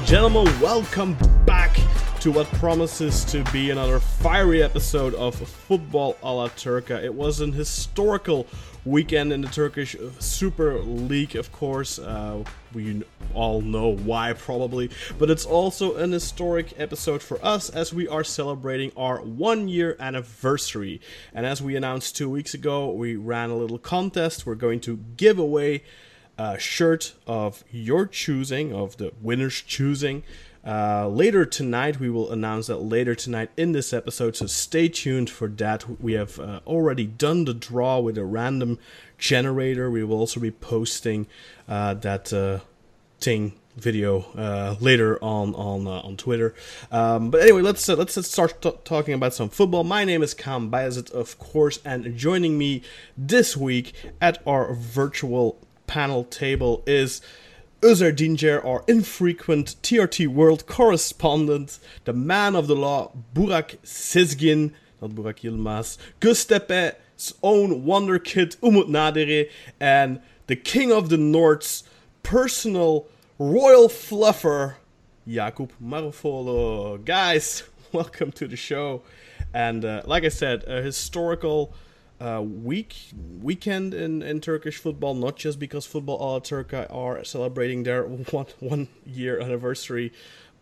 And gentlemen, welcome back to what promises to be another fiery episode of Football a la Turca. It was an historical weekend in the Turkish Super League, of course. Uh, we all know why, probably. But it's also an historic episode for us as we are celebrating our one year anniversary. And as we announced two weeks ago, we ran a little contest. We're going to give away shirt of your choosing, of the winner's choosing. Uh, later tonight, we will announce that later tonight in this episode, so stay tuned for that. We have uh, already done the draw with a random generator. We will also be posting uh, that uh, thing video uh, later on on uh, on Twitter. Um, but anyway, let's uh, let's start t- talking about some football. My name is Kam Bayazit, of course, and joining me this week at our virtual panel table is Özer Dinger, our infrequent TRT World correspondent, the man of the law, Burak Sizgin, not Burak Yilmaz, Göztepe's own wonder kid, Umut Nadere, and the king of the North's personal royal fluffer, Jakub Marufolo. Guys, welcome to the show. And uh, like I said, a historical uh, week weekend in, in Turkish football, not just because Football All Turka are celebrating their one one year anniversary,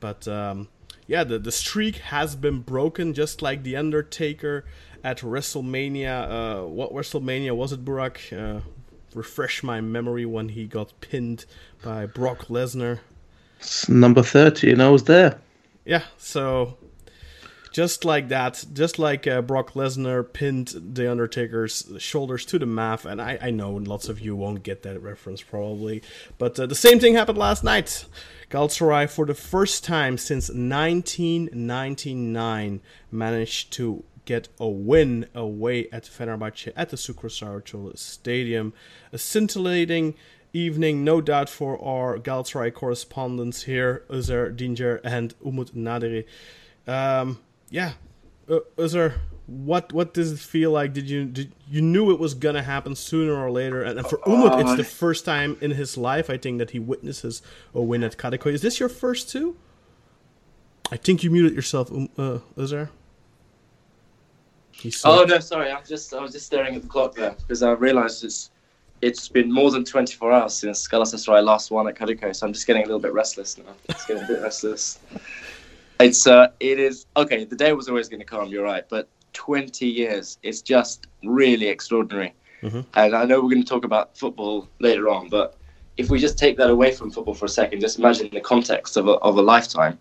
but um, yeah, the, the streak has been broken, just like the Undertaker at WrestleMania. Uh, what WrestleMania was it, Burak? Uh, refresh my memory when he got pinned by Brock Lesnar. It's number 30, and I was there. Yeah, so just like that, just like uh, Brock Lesnar pinned The Undertaker's shoulders to the mat, and I, I know lots of you won't get that reference probably, but uh, the same thing happened last night. Galatasaray, for the first time since 1999, managed to get a win away at Fenerbahce at the Şükrü Stadium. A scintillating evening, no doubt, for our Galatasaray correspondents here, Özer Dinger and Umut Nadiri. Um, yeah, uh, Özer, what what does it feel like? Did you did, you knew it was gonna happen sooner or later? And, and for Umut, it's the first time in his life, I think, that he witnesses a win at Kadıköy. Is this your first too? I think you muted yourself, um, uh, Özer. He's Oh no, sorry. I'm just I was just staring at the clock there because I realised it's it's been more than 24 hours since Galatasaray last won at Kadıköy, so I'm just getting a little bit restless now. It's getting a bit restless. It's uh, it is okay. The day was always going to come. You're right, but 20 years. It's just really extraordinary. Mhm. And I know we're going to talk about football later on, but if we just take that away from football for a second, just imagine the context of a, of a lifetime,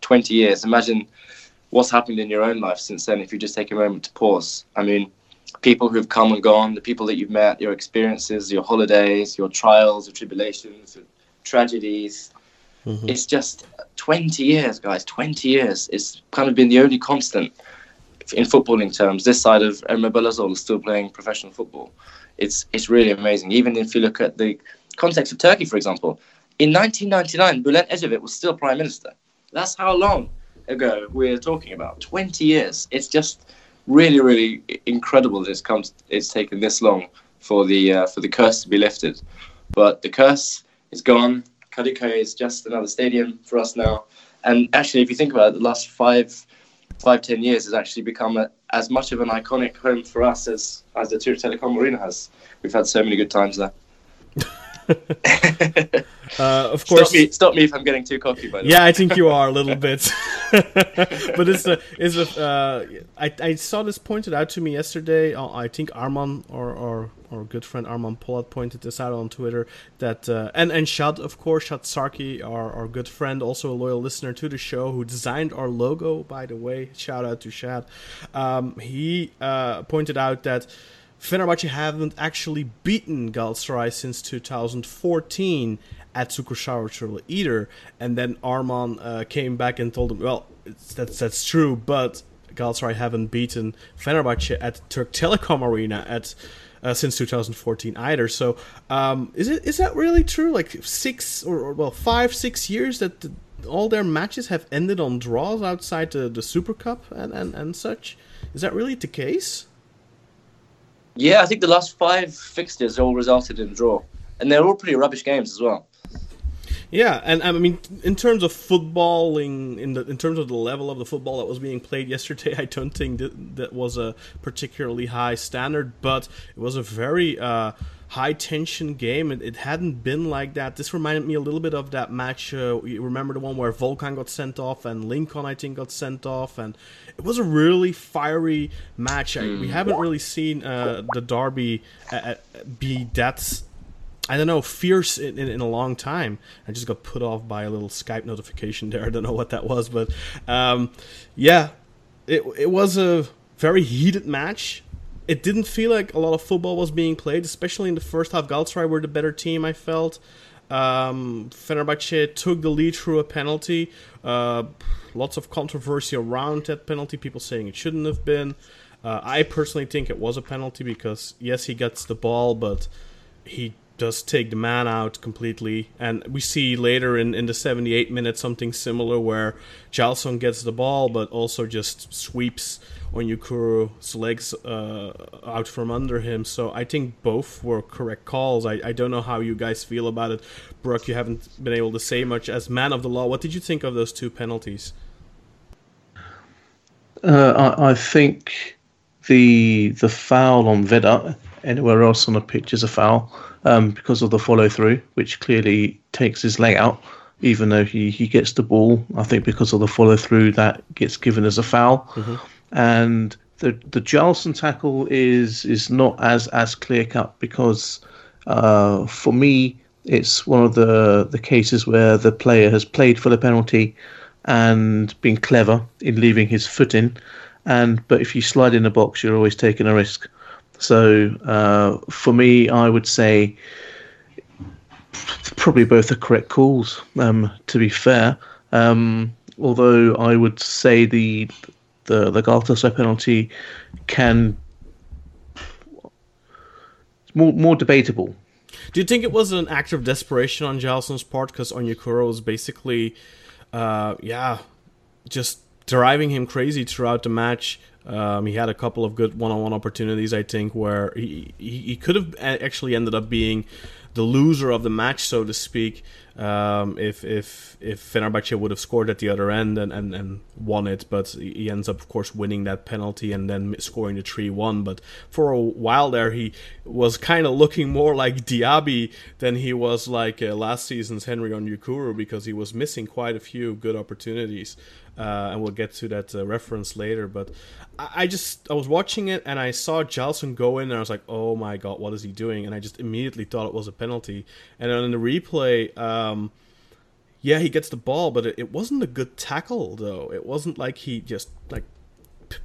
20 years. Imagine what's happened in your own life since then if you just take a moment to pause. I mean, people who've come and gone, the people that you've met, your experiences, your holidays, your trials, your tribulations, your tragedies. It's just 20 years, guys. 20 years. It's kind of been the only constant in footballing terms. This side of Emre is still playing professional football. It's it's really amazing. Even if you look at the context of Turkey, for example, in 1999, Bülent Ecevit was still prime minister. That's how long ago we're talking about. 20 years. It's just really, really incredible that it's come. It's taken this long for the uh, for the curse to be lifted, but the curse is gone. Kadıköy is just another stadium for us now. And actually, if you think about it, the last five, five, ten years has actually become a, as much of an iconic home for us as as the Türk Telecom Arena has. We've had so many good times there. uh, of course, Stop me, stop me if I'm getting too cocky. By the yeah, I think you are a little bit. but it's a, it's a, uh, I, I saw this pointed out to me yesterday. Uh, I think Arman or, or, or good friend Arman Polat pointed this out on Twitter. That uh, and and Shad, of course, Shad Sarki, our, our good friend, also a loyal listener to the show, who designed our logo. By the way, shout out to Shad. Um, he uh, pointed out that. Fenerbahce haven't actually beaten Galatasaray since 2014 at Şükrü either. And then Arman uh, came back and told him, well, that's that's true, but Galatasaray haven't beaten Fenerbahce at Turk Telecom Arena at uh, since 2014 either. So um, is it is that really true? Like six or, or well five six years that the, all their matches have ended on draws outside the, the Super Cup and, and, and such. Is that really the case? Yeah, I think the last five fixtures all resulted in draw, and they're all pretty rubbish games as well. Yeah, and I mean, in terms of footballing, in the in terms of the level of the football that was being played yesterday, I don't think that that was a particularly high standard, but it was a very uh, high tension game. It, it, hadn't been like that. This reminded me a little bit of that match. Uh, you remember the one where Volkan got sent off and Lincoln, I think, got sent off, and it was a really fiery match. I, we haven't really seen uh, the derby uh, be that I don't know, fierce in, in, in, a long time. I just got put off by a little Skype notification there. I don't know what that was, but um, yeah, it it was a very heated match. It didn't feel like a lot of football was being played, especially in the first half. Galatasaray were the better team. I felt. Um, Fenerbahce took the lead through a penalty. Uh, lots of controversy around that penalty. People saying it shouldn't have been. Uh, I personally think it was a penalty because yes, he gets the ball, but he does take the man out completely. And we see later in, in the 78 minutes something similar where Jailson gets the ball but also just sweeps Onyekuru's legs uh, out from under him. So I think both were correct calls. I, I don't know how you guys feel about it. Burak, you haven't been able to say much. As man of the law, what did you think of those two penalties? Uh, I, I think the the foul on Vedat anywhere else on the pitch is a foul um, because of the follow through, which clearly takes his leg out, even though he, he gets the ball. I think because of the follow through, that gets given as a foul. Mm-hmm. And the the Jailson tackle is is not as as clear cut because uh, for me it's one of the the cases where the player has played for the penalty and been clever in leaving his foot in. And but if you slide in the box, you're always taking a risk. So uh, for me, I would say probably both are correct calls. Um, to be fair, um, although I would say the the the Galatasaray penalty can more more debatable. Do you think it was an act of desperation on Jailson's part because Onyekuru was basically, uh, yeah, just driving him crazy throughout the match? Um, he had a couple of good one-on-one opportunities, I think, where he, he, he could have actually ended up being the loser of the match, so to speak, um, if if if Fenerbahce would have scored at the other end and, and, and won it. But he ends up, of course, winning that penalty and then scoring the three one. But for a while there, he was kind of looking more like Diaby than he was like uh, last season's Henry Onyekuru because he was missing quite a few good opportunities. Uh, and we'll get to that uh, reference later. But I, I, just I was watching it and I saw Jailson go in and I was like, oh my god, what is he doing? And I just immediately thought it was a penalty. And then in the replay, um, yeah, he gets the ball, but it, it, wasn't a good tackle though. It wasn't like he just like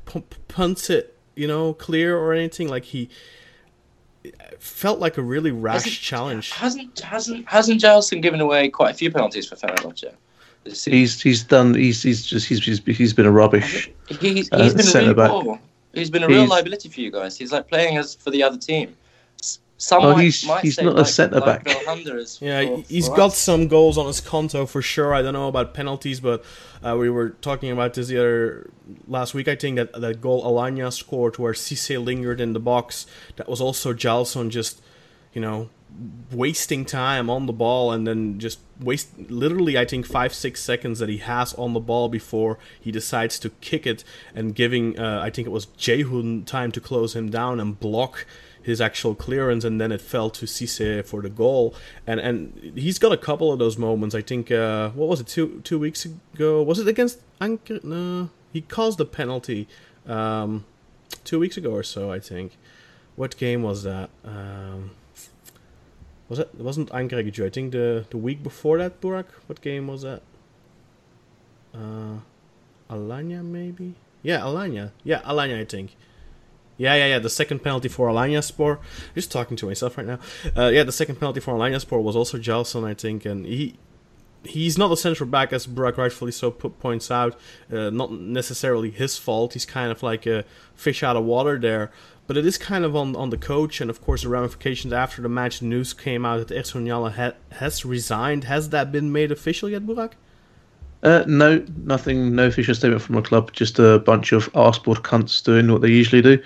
p- punts it, you know, clear or anything. Like he felt like a really rash hasn't, challenge. Hasn't hasn't hasn't Jailson given away quite a few penalties for Fenerbahce? He's he's done. He's he's just he's he's, he's been a rubbish. He's, he's uh, been really poor. He's been a real he's, liability for you guys. He's like playing as for the other team. Some oh, might, he's might he's not like, a centre back. yeah, for, he's for got us. some goals on his konto for sure. I don't know about penalties, but uh, we were talking about this the other last week. I think that that goal Alanya scored where Cisse lingered in the box. That was also Jailson just, you know, wasting time on the ball and then just waste literally I think five six seconds that he has on the ball before he decides to kick it and giving uh, I think it was Ceyhun time to close him down and block his actual clearance, and then it fell to Cisse for the goal. And and he's got a couple of those moments. I think uh, what was it two two weeks ago? Was it against Anker? No, he caused a penalty um, two weeks ago or so. I think. What game was that? Um, was it? It wasn't Ankaragücü. I think the the week before that, Burak. What game was that? Uh, Alanya maybe. Yeah, Alanya. Yeah, Alanya. I think. Yeah, yeah, yeah. The second penalty for Alanya Spor. Just talking to myself right now. Uh, yeah, the second penalty for Alanya Spor was also Jailson, I think, and he he's not the central back as Burak rightfully so points out. Uh, not necessarily his fault. He's kind of like a fish out of water there. But it is kind of on, on the coach, and of course the ramifications after the match. News came out that Ersun ha- has resigned. Has that been made official yet, Burak? Uh, no, nothing. No official statement from the club. Just a bunch of arseboard cunts doing what they usually do.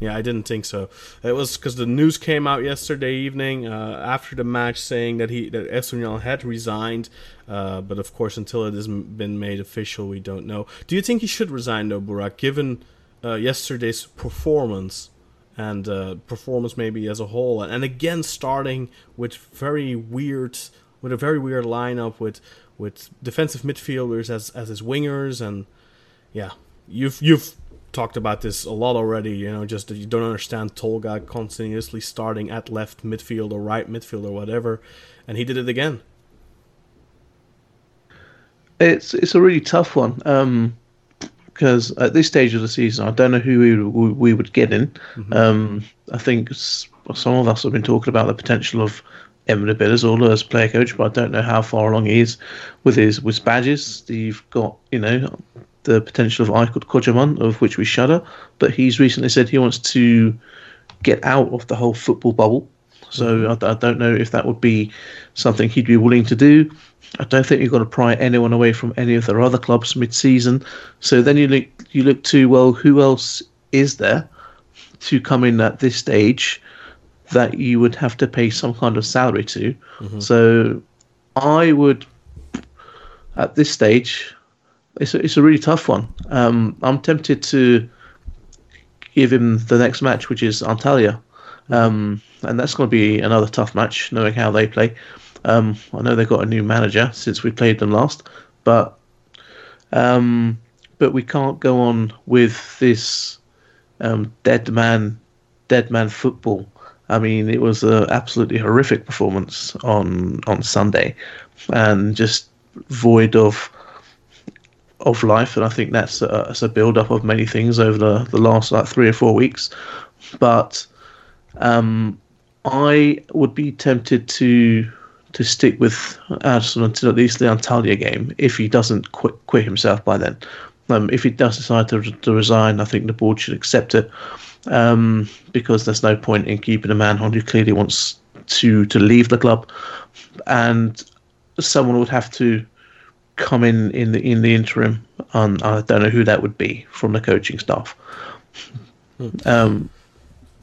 Yeah, I didn't think so. It was because the news came out yesterday evening uh, after the match saying that he that Ersun Yanal had resigned, uh, but of course until it hasn't been made official, we don't know. Do you think he should resign though, Burak, given uh, yesterday's performance and uh, performance maybe as a whole, and, and again starting with very weird with a very weird lineup with with defensive midfielders as as his wingers and yeah, you've you've talked about this a lot already. You know, just that you don't understand Tolgay continuously starting at left midfield or right midfield or whatever, and he did it again. It's it's a really tough one because at this stage of the season, I don't know who we, we, would get in. Um, I think some of us have been talking about the potential of Emre Belözoğlu as player coach, but I don't know how far along he is with his with badges. You've got you know the potential of Aykut Kocaman, of which we shudder, but he's recently said he wants to get out of the whole football bubble. So I, I don't know if that would be something he'd be willing to do. I don't think you've got to pry anyone away from any of their other clubs mid-season. So then you look you look to well, who else is there to come in at this stage that you would have to pay some kind of salary to? So I would at this stage. It's a, it's a really tough one. Um, I'm tempted to give him the next match, which is Antalya. Um, and that's going to be another tough match, knowing how they play. Um, I know they've got a new manager since we played them last, but um, but we can't go on with this um, dead man, dead man football. I mean, it was an absolutely horrific performance on on Sunday, and just void of of life. And I think that's a, that's a build up of many things over the, the last like three or four weeks. But um, I would be tempted to to stick with Addison until at least the Antalya game if he doesn't quit quit himself by then. Um, if he does decide to, to resign, I think the board should accept it um, because there's no point in keeping a man on who clearly wants to to leave the club, and someone would have to come in in the in the interim. And I don't know who that would be from the coaching staff. Um,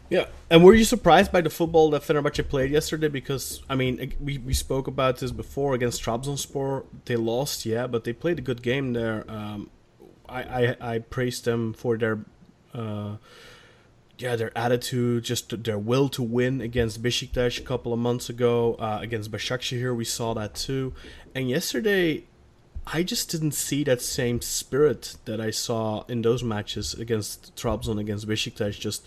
Yeah, and were you surprised by the football that Fenerbahce played yesterday? Because I mean, we, we spoke about this before against Trabzonspor. They lost, yeah, but they played a good game there. Um, I, I I praised them for their uh, yeah their attitude, just their will to win against Besiktas a couple of months ago. Uh, against Başakşehir, we saw that too. And yesterday, I just didn't see that same spirit that I saw in those matches against Trabzon, against Besiktas. Just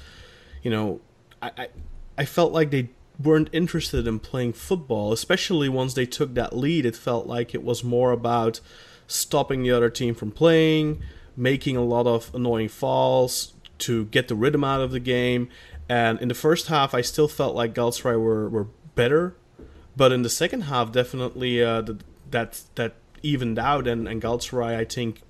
you know, I, I I felt like they weren't interested in playing football, especially once they took that lead. It felt like it was more about stopping the other team from playing, making a lot of annoying falls to get the rhythm out of the game. And in the first half, I still felt like Galatasaray were, were better, but in the second half, definitely uh, the, that that evened out, and, and Galatasaray, I think,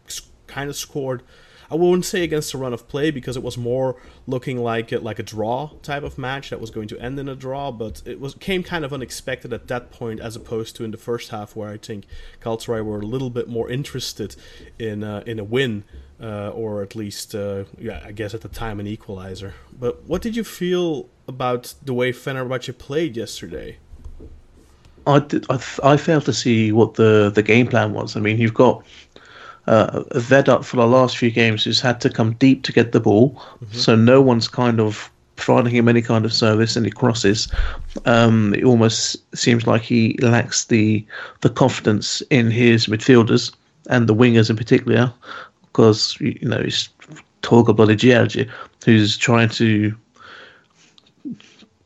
kind of scored. I wouldn't say against a run of play because it was more looking like a, like a draw type of match that was going to end in a draw, but it was came kind of unexpected at that point as opposed to in the first half where I think Galatasaray were a little bit more interested in uh, in a win uh, or at least uh, yeah I guess at the time an equalizer. But what did you feel about the way Fenerbahce played yesterday? I, did, I, I failed to see what the, the game plan was. I mean, you've got uh, Vedat for the last few games who's had to come deep to get the ball, so no one's kind of providing him any kind of service, any crosses. Um, it almost seems like he lacks the the confidence in his midfielders and the wingers in particular, because you know it's Tolga Bologiergi who's trying to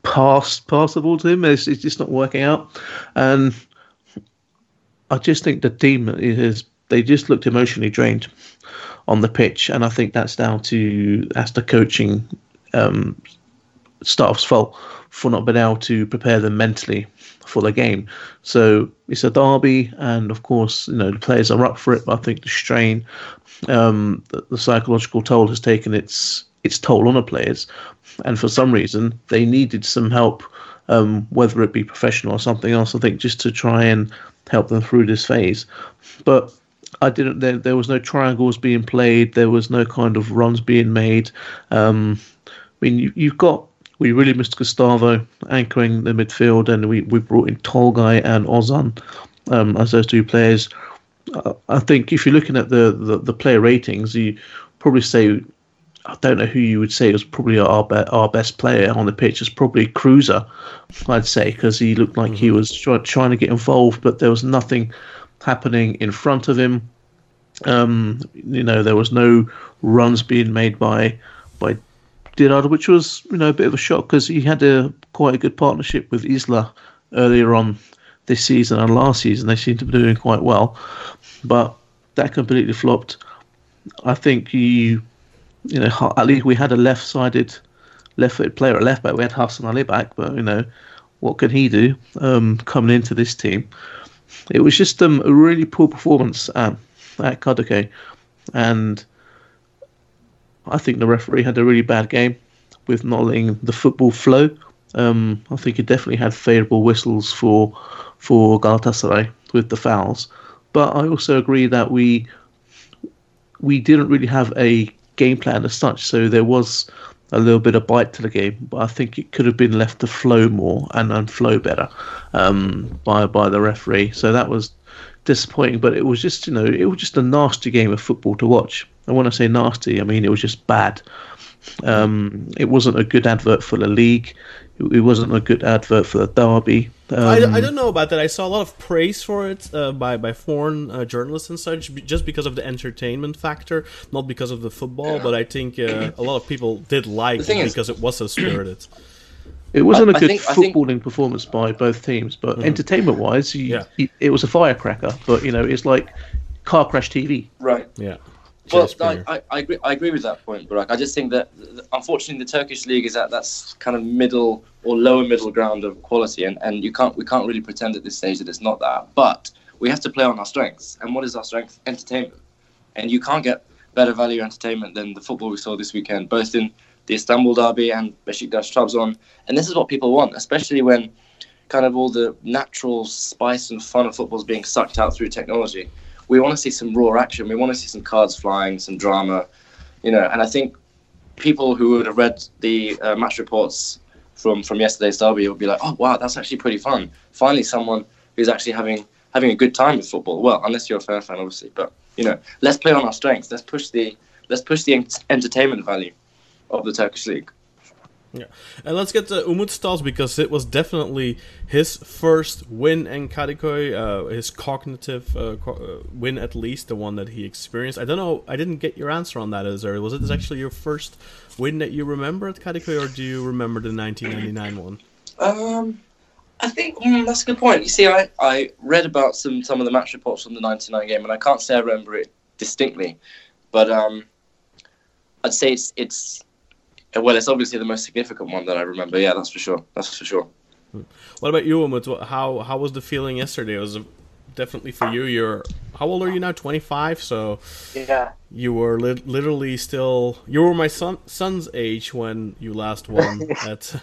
pass pass the ball to him. It's, it's just not working out, and I just think the team is they just looked emotionally drained on the pitch, and I think that's down to that's the coaching um, staff's fault for not being able to prepare them mentally for the game. So it's a derby, and of course, you know the players are up for it. But I think the strain, um, the, the psychological toll has taken its its toll on the players, and for some reason they needed some help, um, whether it be professional or something else. I think just to try and help them through this phase, but. I didn't. There, there was no triangles being played. There was no kind of runs being made. Um, I mean, you, you've got we really missed Gustavo anchoring the midfield, and we, we brought in Tolgay and Ozan um, as those two players. Uh, I think if you're looking at the, the, the, player ratings, you probably say, I don't know who you would say was probably our be- our best player on the pitch. Is probably Kruse, I'd say, because he looked like mm-hmm. he was try- trying to get involved, but there was nothing happening in front of him. Um, you know, there was no runs being made by by Dirar, which was you know a bit of a shock because he had a quite a good partnership with Isla earlier on this season and last season. They seemed to be doing quite well, but that completely flopped. I think you, you know, at least we had a left-sided, left-footed player at left back. We had Hasan Ali back, but you know, what can he do um, coming into this team? It was just um, a really poor performance at, at Kadıköy, and I think the referee had a really bad game with not letting the football flow. Um, I think he definitely had favourable whistles for for Galatasaray with the fouls, but I also agree that we we didn't really have a game plan as such. So there was a little bit of bite to the game, but I think it could have been left to flow more and, and flow better um, by by the referee. So that was disappointing, but it was just you know it was just a nasty game of football to watch. And when I say nasty, I mean it was just bad. Um, it wasn't a good advert for the league. It, wasn't a good advert for the derby. Um, I, I don't know about that. I saw a lot of praise for it uh, by by foreign uh, journalists and such, just because of the entertainment factor, not because of the football. Yeah. But I think uh, a lot of people did like it is, because it was so spirited. It wasn't I, a good think, footballing think... performance by both teams, but mm-hmm. entertainment-wise, you, yeah. it was a firecracker. But you know, it's like car crash TV. Right. Yeah. Well, I, I, I, agree. I agree with that point, Burak. I just think that unfortunately the Turkish league is at that kind of middle or lower middle ground of quality, and, and you can't we can't really pretend at this stage that it's not that. But we have to play on our strengths, and what is our strength? Entertainment, and you can't get better value entertainment than the football we saw this weekend, both in the Istanbul derby and Besiktas Trabzon. And this is what people want, especially when kind of all the natural spice and fun of football is being sucked out through technology we want to see some raw action. We want to see some cards flying, some drama, you know. And I think people who would have read the uh, match reports from from yesterday's derby would be like, "Oh wow, that's actually pretty fun." Finally, someone who's actually having having a good time with football. Well, unless you're a fair fan, obviously. But you know, let's play on our strengths. Let's push the let's push the entertainment value of the Turkish league. Yeah, and let's get to Umut's thoughts because it was definitely his first win in Kadıköy, uh, his cognitive uh, co- uh, win at least, the one that he experienced. I don't know, I didn't get your answer on that, Özer. Was it actually your first win that you remember at Kadıköy, or do you remember the 1999 one? Um, I think mm, that's a good point. You see, I, I read about some, some of the match reports from the 99 game, and I can't say I remember it distinctly, but um, I'd say it's it's well, it's obviously the most significant one that I remember. Yeah, that's for sure. That's for sure. What about you, Umut? How how was the feeling yesterday? It was definitely for you. You're how old are you now? Twenty five. So yeah, you were li- literally still. You were my son son's age when you last won. at...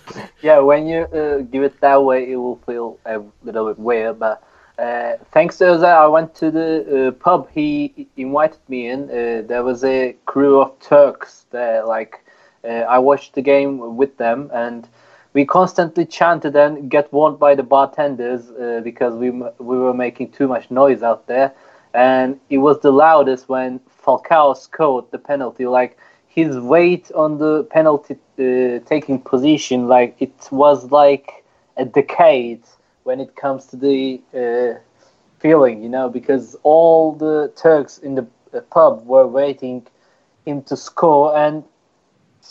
yeah, when you uh, give it that way, it will feel a little bit weird. But uh, thanks to that, I went to the uh, pub he invited me in. Uh, there was a crew of Turks there, like uh, I watched the game with them, and we constantly chanted and get warned by the bartenders uh, because we we were making too much noise out there, and it was the loudest when Falcao scored the penalty. Like his weight on the penalty uh, taking position, like it was like a decade when it comes to the uh, feeling, you know, because all the Turks in the uh, pub were waiting him to score, and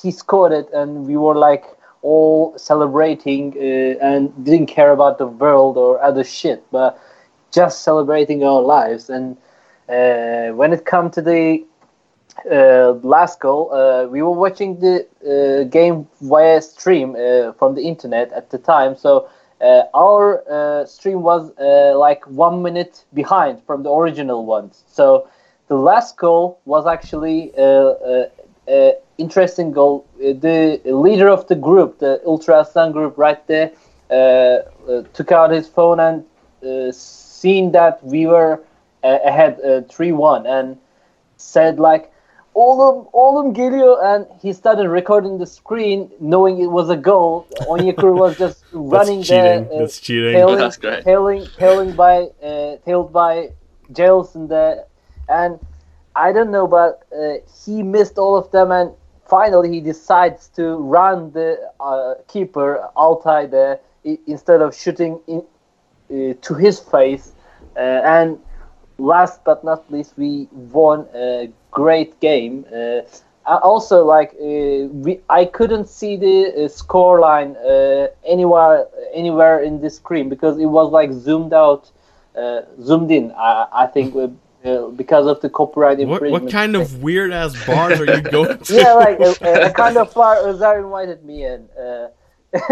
he scored it, and we were like all celebrating uh, and didn't care about the world or other shit, but just celebrating our lives. And uh, when it come to the uh, last goal, uh, we were watching the uh, game via stream uh, from the internet at the time, so. Uh, our uh, stream was like one minute behind from the original ones. So the last goal was actually uh, interesting goal. Uh, The leader of the group, the Ultra Aslan group, right there, uh, uh, took out his phone and uh, seen that we were uh, ahead three one and said like. Oğlum, oğlum geliyor and he started recording the screen knowing it was a goal. Onyekuru was just running That's there, cheating. uh, That's cheating. tailing, That's great. tailing, tailing by, uh, tailed by Jailson there, and I don't know, but uh, he missed all of them, and finally he decides to run the uh, keeper Altay there instead of shooting in, uh, to his face, uh, and last but not least, we won a great game. Uh, also, like uh, we, I couldn't see the score line anywhere anywhere in the screen because it was like zoomed out, zoomed in. I, I think uh, because of the copyright infringement. what kind of weird ass bars are you going to? yeah, like a, a, kind of bar Özer invited me in. Uh,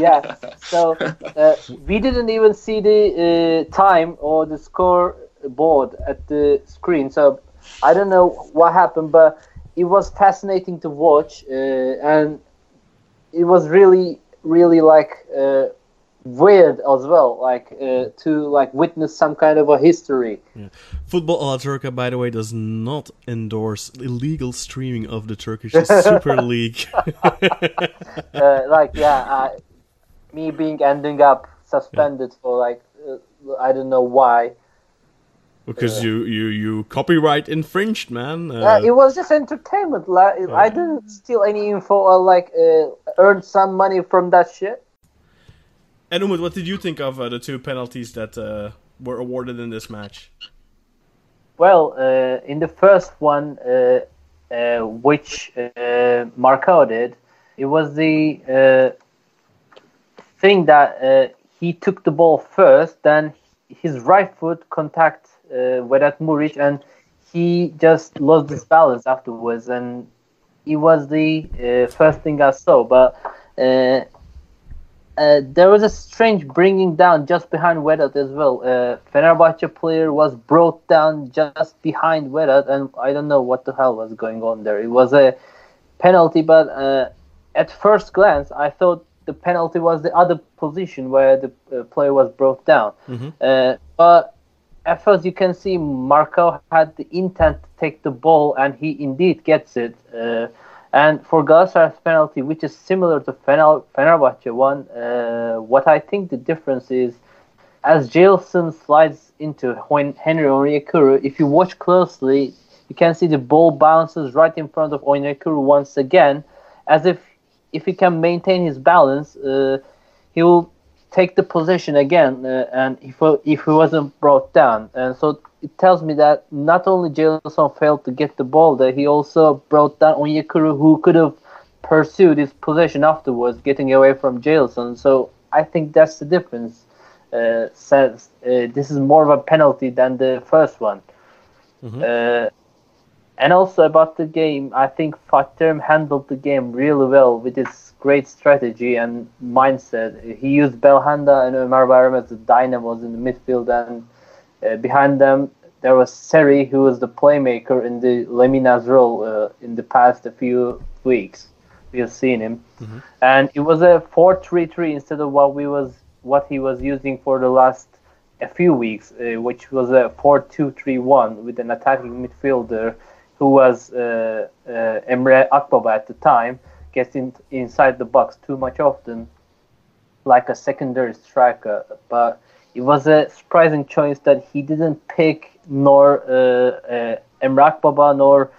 yeah, so uh, we didn't even see the uh, time or the score board at the screen. So I don't know what happened, but it was fascinating to watch, uh, and it was really, really like uh, weird as well, like uh, to like witness some kind of a history. Football Alaturka, by the way, does not endorse illegal streaming of the Turkish Super League. uh, like yeah, uh, me being ending up suspended for like uh, I don't know why. because you, you, you copyright infringed, man. Uh, Uh, it was just entertainment. Like I didn't steal any info or like uh, earn some money from that shit. And Umut, what did you think of uh, the two penalties that uh, were awarded in this match? Well, uh, in the first one, uh, uh, which uh, Marcão did, it was the uh, thing that he took the ball first, then his right foot contact uh, Vedat Muriqi, and he just lost his balance afterwards, and it was the first thing I saw. But uh, uh, there was a strange bringing down just behind Vedat as well. Uh, Fenerbahce player was brought down just behind Vedat, and I don't know what the hell was going on there. It was a penalty, but uh, at first glance, I thought the penalty was the other position where the uh, player was brought down. Uh, but at first, you can see Marcão had the intent to take the ball, and he indeed gets it. And for Galatasaray's penalty, which is similar to Fener- Fenerbahce one, uh, what I think the difference is, as Jailson slides into Henry Onyekuru, if you watch closely, you can see the ball bounces right in front of Onyekuru once again, as if if he can maintain his balance, uh, he will take the possession again, uh, and if if he wasn't brought down, and so it tells me that not only Jailson failed to get the ball there, he also brought down Onyekuru, who could have pursued his possession afterwards, getting away from Jailson. So I think that's the difference. Uh, says uh, this is more of a penalty than the first one. Uh, and also about the game, I think Fatih handled the game really well with his great strategy and mindset. He used Belhanda and Ömer Bayram as the dynamos in the midfield, and uh, behind them there was Seri, who was the playmaker in the Lemina's role uh, in the past a few weeks. We have seen him, and it was a 4-3-3 instead of what we was what he was using for the last a few weeks, uh, which was a 4-2-3-1 with an attacking midfielder who was uh, uh, Emre Akbaba at the time, getting inside the box too much often, like a secondary striker. But it was a surprising choice that he didn't pick nor uh, uh, Emre Akbaba nor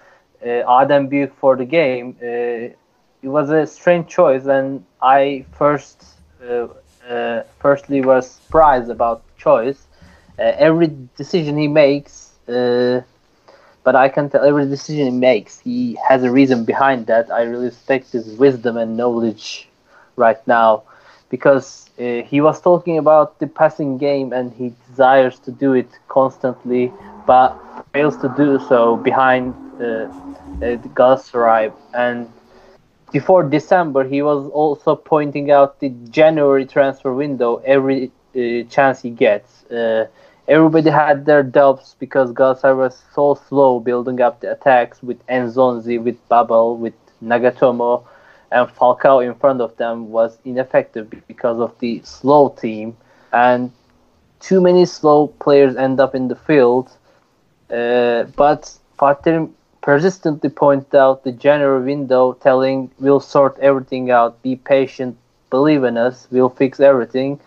Adem Büyük for the game, it was a strange choice, and I first, uh, firstly, was surprised about choice. Uh, every decision he makes, uh, but I can tell every decision he makes, he has a reason behind that. I really respect his wisdom and knowledge right now, because uh, he was talking about the passing game and he desires to do it constantly, but fails to do so behind uh, uh, Galatasaray and before December, he was also pointing out the January transfer window every uh, chance he gets. Everybody had their doubts because Galatasaray was so slow building up the attacks with Nzonzi, with Babel, with Nagatomo, and Falcao in front of them was ineffective because of the slow team. And too many slow players end up in the field. Uh, but Fatih persistently pointed out the January window, telling, We'll sort everything out, be patient, believe in us, we'll fix everything.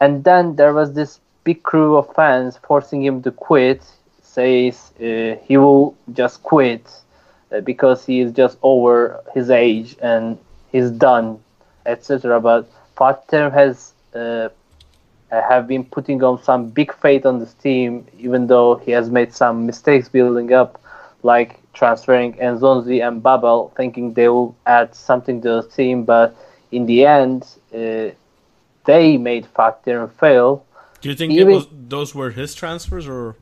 And then there was this big crew of fans forcing him to quit, says uh, he will just quit uh, because he is just over his age and he's done, etc. But Fatih has uh, have been putting on some big faith on this team, even though he has made some mistakes building up, like transferring Nzonzi and Babel, thinking they will add something to the team. But in the end, uh, they made Fatih fail. Do you think Even- it was those were his transfers or?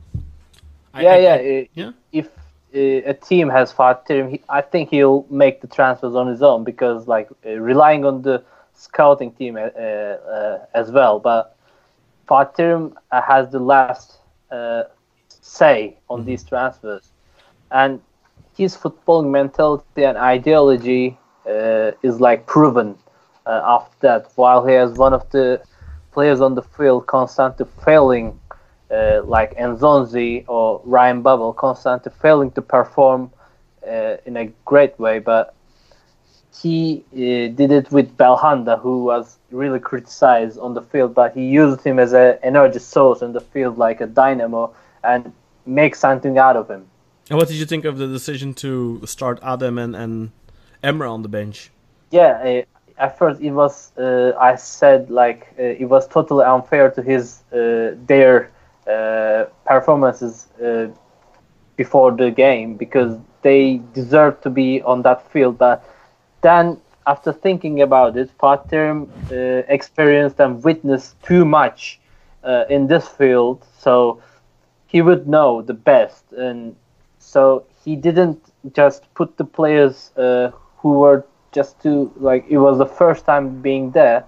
I- yeah, I- yeah. uh, yeah. If uh, a team has Fatih, I think he'll make the transfers on his own because, like, uh, relying on the scouting team uh, uh, as well. But Fatih uh, has the last uh, say on these transfers, and his footballing mentality and ideology uh, is like proven uh, after that. While he has one of the players on the field constantly failing, uh, like Nzonzi or Ryan Babel, constantly failing to perform uh, in a great way, but he uh, did it with Belhanda, who was really criticized on the field, but he used him as an energy source in the field, like a dynamo, and make something out of him. And what did you think of the decision to start Adem and, and Emre on the bench? Yeah, uh, at first it was. Uh, I said like uh, it was totally unfair to his uh, their uh, performances uh, before the game because they deserve to be on that field. But then, after thinking about it, Fatih uh, experienced and witnessed too much in this field, so he would know the best, and so he didn't just put the players who were just to like it was the first time being there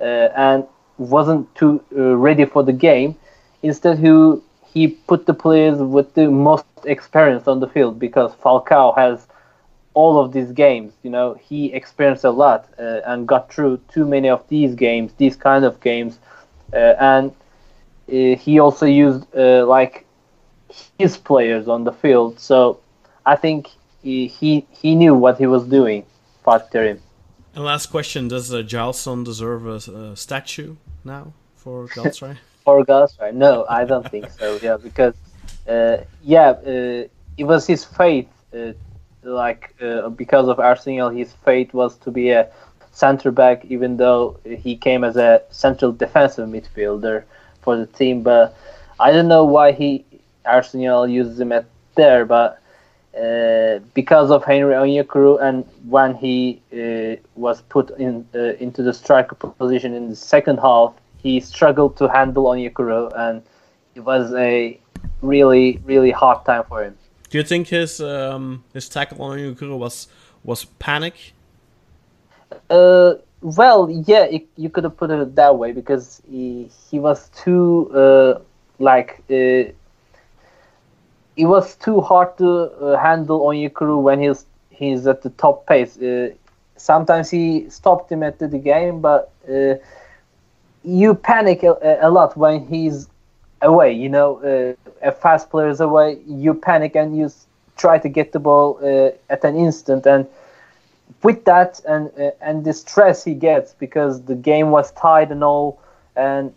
uh, and wasn't too uh, ready for the game. Instead, he he put the players with the most experience on the field because Falcao has all of these games. You know, he experienced a lot uh, and got through too many of these games, these kind of games, uh, and uh, he also used uh, like his players on the field. So I think he he, he knew what he was doing. Fatih Terim. And last question: Does uh, Jailson deserve a, a statue now for Galatasaray? Or Galatasaray? No, I don't think so. Yeah, because uh, yeah, uh, it was his fate. Uh, like uh, because of Arsenal, his fate was to be a center back, even though he came as a central defensive midfielder for the team. But I don't know why he Arsenal uses him at there, but. Uh, because of Henry Onyekuru and when he uh, was put in uh, into the striker position in the second half, he struggled to handle Onyekuru and it was a really really hard time for him. Do you think his um, his tackle on Yukuru was was panic? Uh, well, yeah, it, you could have put it that way because he he was too uh, like uh, it was too hard to uh, handle Onyekuru when he's he's at the top pace. Uh, sometimes he stopped him at the, the game, but uh, you panic a, a lot when he's away. You know, uh, a fast player is away. You panic and you try to get the ball uh, at an instant. And with that and uh, and the stress he gets because the game was tied and all, and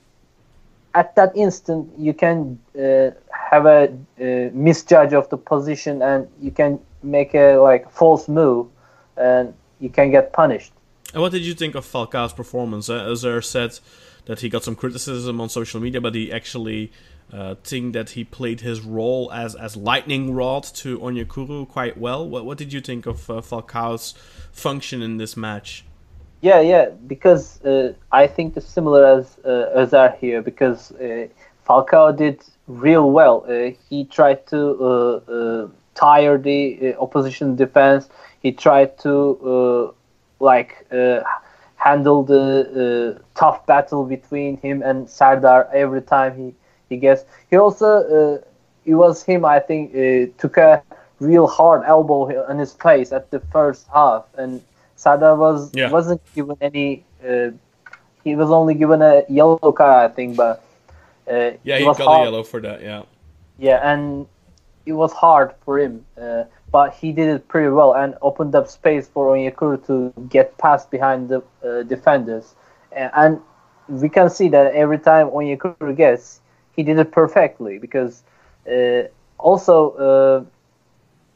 at that instant you can uh, have a uh, misjudge of the position and you can make a like false move and you can get punished. And what did you think of Falcao's performance? Uh, Özer said that he got some criticism on social media, but he actually uh, think that he played his role as as lightning rod to Onyekuru quite well. What what did you think of uh, Falcao's function in this match? Yeah, yeah, because uh, I think it's similar as uh, Özer here because uh, Falcao did real well. Uh, he tried to uh, uh, tire the uh, opposition defense. He tried to like handle the tough battle between him and Serdar every time he he gets. He also it was him I think took a real hard elbow on his face at the first half and Serdar was Yeah. wasn't given any. Uh, he was only given a yellow card, I think, but uh, Yeah, he got hard. a yellow for that. Yeah. Yeah, and it was hard for him, uh, but he did it pretty well and opened up space for Onyekuru to get past behind the uh, defenders. And we can see that every time Onyekuru gets, he did it perfectly because uh, also uh,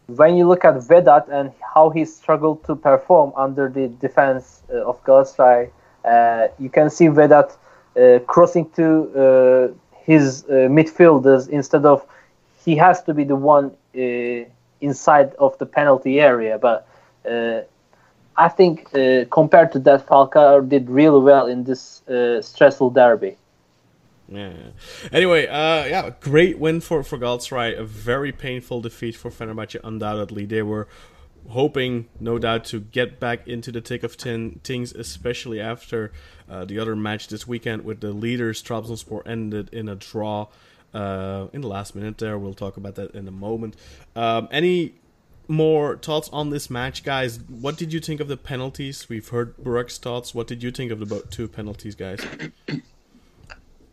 when you look at Vedat and how he struggled to perform under the defense uh, of Galatasaray, uh, you can see Vedat uh, crossing to uh, his uh, midfielders instead of he has to be the one uh, inside of the penalty area. But I think compared to that, Falcao did really well in this stressful derby. Yeah. Anyway, uh, yeah, great win for for Galatasaray. A very painful defeat for Fenerbahce. Undoubtedly, they were hoping, no doubt, to get back into the thick of ten things, especially after uh, the other match this weekend with the leaders. Trabzonspor ended in a draw uh, in the last minute. There, we'll talk about that in a moment. Um, any more thoughts on this match, guys? What did you think of the penalties? We've heard Burak's thoughts. What did you think of the two penalties, guys?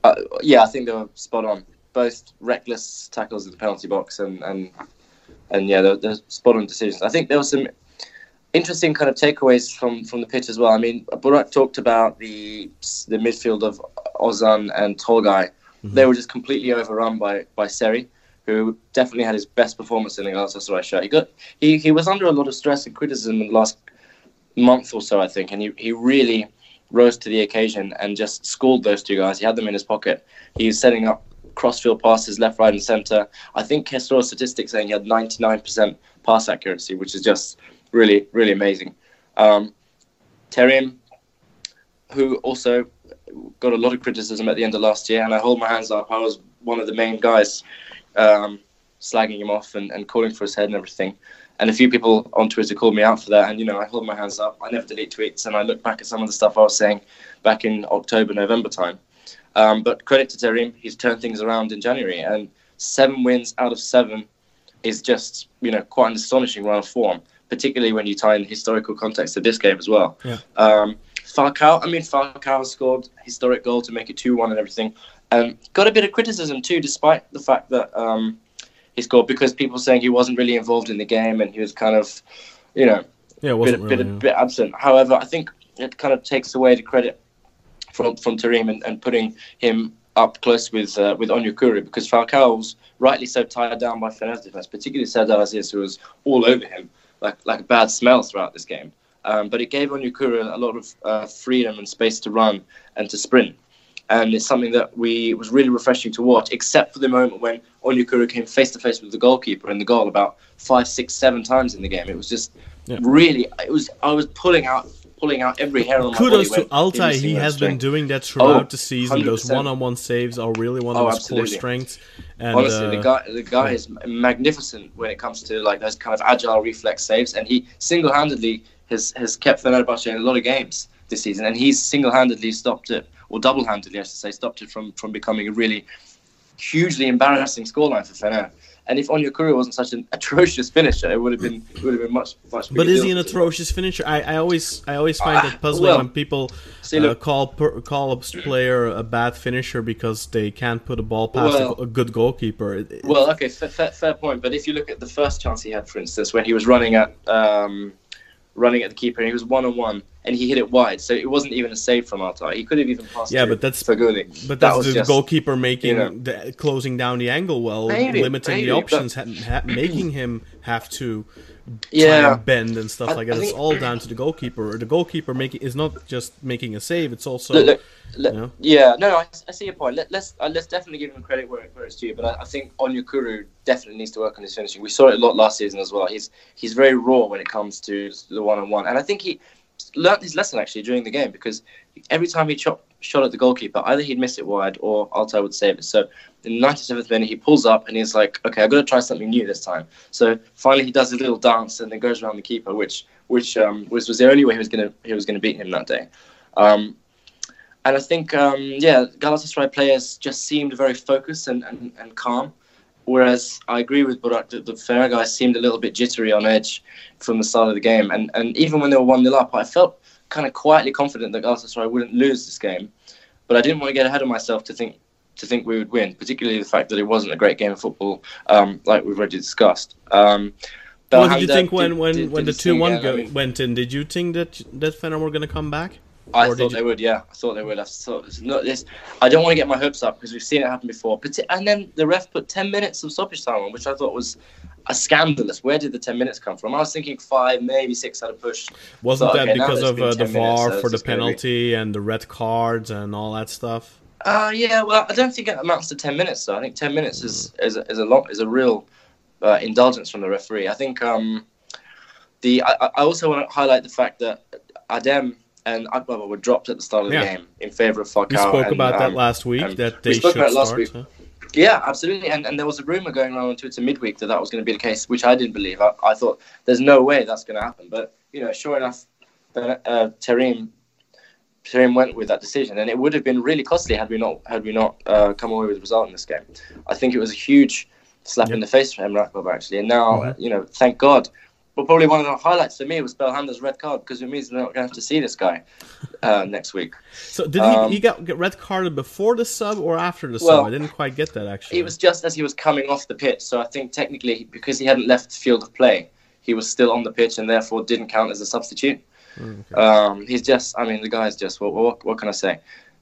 Uh, yeah, I think they were spot on. Both reckless tackles in the penalty box and and and yeah, they're, they're spot on decisions. I think there were some interesting kind of takeaways from from the pitch as well. I mean, Burak talked about the the midfield of Ozan and Tolgay. They were just completely overrun by by Seri, who definitely had his best performance in the Galatasaray shirt. He got he he was under a lot of stress and criticism in the last month or so, I think, and he he really rose to the occasion and just schooled those two guys. He had them in his pocket. He was setting up crossfield passes left, right, and centre. I think he saw a statistic saying he had 99% pass accuracy, which is just really, really amazing. Um, Terim, who also got a lot of criticism at the end of last year, and I hold my hands up. I was one of the main guys um, slagging him off and, and calling for his head and everything. And a few people on Twitter called me out for that. And, you know, I hold my hands up. I never delete tweets. And I look back at some of the stuff I was saying back in October, November time. Um, but credit to Terim, he's turned things around in January. And seven wins out of seven is just, you know, quite an astonishing run of form, particularly when you tie in historical context of this game as well. Yeah. Um, Falcao, I mean, Falcao scored historic goal to make it 2 1 and everything. Um, got a bit of criticism too, despite the fact that um, he scored, because people saying he wasn't really involved in the game and he was kind of, you know, Yeah, it bit, wasn't bit, really. yeah. bit absent. However, I think it kind of takes away the credit from from Terim and, and putting him up close with uh, with Onyekuru because Falcao was rightly so tired down by Fener's defense, particularly Serdar Aziz, who was all over him like like a bad smell throughout this game. Um, but it gave Onyekuru a lot of uh, freedom and space to run and to sprint. And it's something that we was really refreshing to watch, except for the moment when Onyekuru came face to face with the goalkeeper in the goal about five, six, seven times in the game. It was just Yeah. really. It was. I was pulling out, pulling out every hair on my Kudos body to Altay. He has been doing that throughout Oh, the season. Those 100%. one-on-one saves are really one of his core strengths. And Honestly, uh, the guy, the guy is magnificent when it comes to like those kind of agile reflex saves, and he single-handedly has has kept Fenerbahce in a lot of games this season, and he's single-handedly stopped it, or double-handedly, I should say, stopped it from from becoming a really hugely embarrassing scoreline for Fener. And if Onyekuru wasn't such an atrocious finisher, it would have been it would have been much much. But is he an atrocious finisher? I, I always I always find Ah, that puzzling well, when people see, uh, look- call per, call a player a bad finisher because they can't put a ball past a Well- a, good goalkeeper. It- it- Well, okay, fair, fair, fair point. But if you look at the first chance he had, for instance, when he was running at um, running at the keeper, and he was one on one, and he hit it wide. So it wasn't even a save from Altay. He could have even passed. Yeah, but that's- Faguli. But That was the just- goalkeeper making you know. the, closing down the angle well, Maybe, limiting maybe, the but- options, ha- ha- making him have to Yeah. bend and stuff I- like that. I It's all down to the goalkeeper. The goalkeeper making is not just making a save; it's also Look, look, let- you know? Yeah, no, I, I see your point. Let, let's uh, let's definitely give him credit where, where it's due. But I, I think Onyekuru definitely needs to work on his finishing. We saw it a lot last season as well. He's he's very raw when it comes to the one on one, and I think he learnt his lesson actually during the game because every time he shot shot at the goalkeeper, either he'd miss it wide or Altay would save it. So in the 97th minute, he pulls up and he's like, "Okay, I've got to try something new this time." So finally, he does a little dance and then goes around the keeper, which which um, was was the only way he was gonna he was gonna beat him that day. Um, and I think, um, yeah, Galatasaray players just seemed very focused and, and, and calm. Whereas I agree with Burak that the Fener guys seemed a little bit jittery on edge from the start of the game. And, and even when they were 1 0 up, I felt kind of quietly confident that Galatasaray wouldn't lose this game. But I didn't want to get ahead of myself to think to think we would win, particularly the fact that it wasn't a great game of football, um, like we've already discussed. Um, What did you think when did- when did- when did the two one again. I mean, went in? Did you think that that Fener were going to come back? I Or thought they would. Yeah, I thought they would. I thought it's not this. I don't want to get my hopes up because we've seen it happen before. But and then the ref put ten minutes of stoppage time on, which I thought was scandalous. Where did the ten minutes come from? I was thinking five, maybe six at a push. Wasn't So, that okay, because of uh, the 10 minutes, VAR so for the gonna be- penalty and the red cards and all that stuff? Uh, yeah. Well, I don't think it amounts to ten minutes. Though I think ten minutes is is a, is a lot is a real uh, indulgence from the referee. I think um, the I, I also want to highlight the fact that Adem and Akbaba were dropped at the start of the Yeah. game in favour of Falcao. We spoke and, about that um, last week. that we they spoke should about last start. week. huh? Yeah, absolutely. And and there was a rumor going around on Twitter midweek that that was going to be the case, which I didn't believe. I, I thought there's no way that's going to happen. But you know, sure enough, uh, Terim Terim went with that decision, and it would have been really costly had we not had we not uh, come away with the result in this game. I think it was a huge slap in the face for Emre Akbaba actually. And now, Mm-hmm. you know, thank God. But probably one of the highlights for me was Belhanda's red card because it means we're not going to have to see this guy uh, next week. So did Um, he, he got get red carded before the sub or after the Well, sub? I didn't quite get that actually. It was just as he was coming off the pitch, so I think technically because he hadn't left the field of play, he was still on the pitch and therefore didn't count as a substitute. Um, he's just, I mean, the guy's just. What, what, what can I say?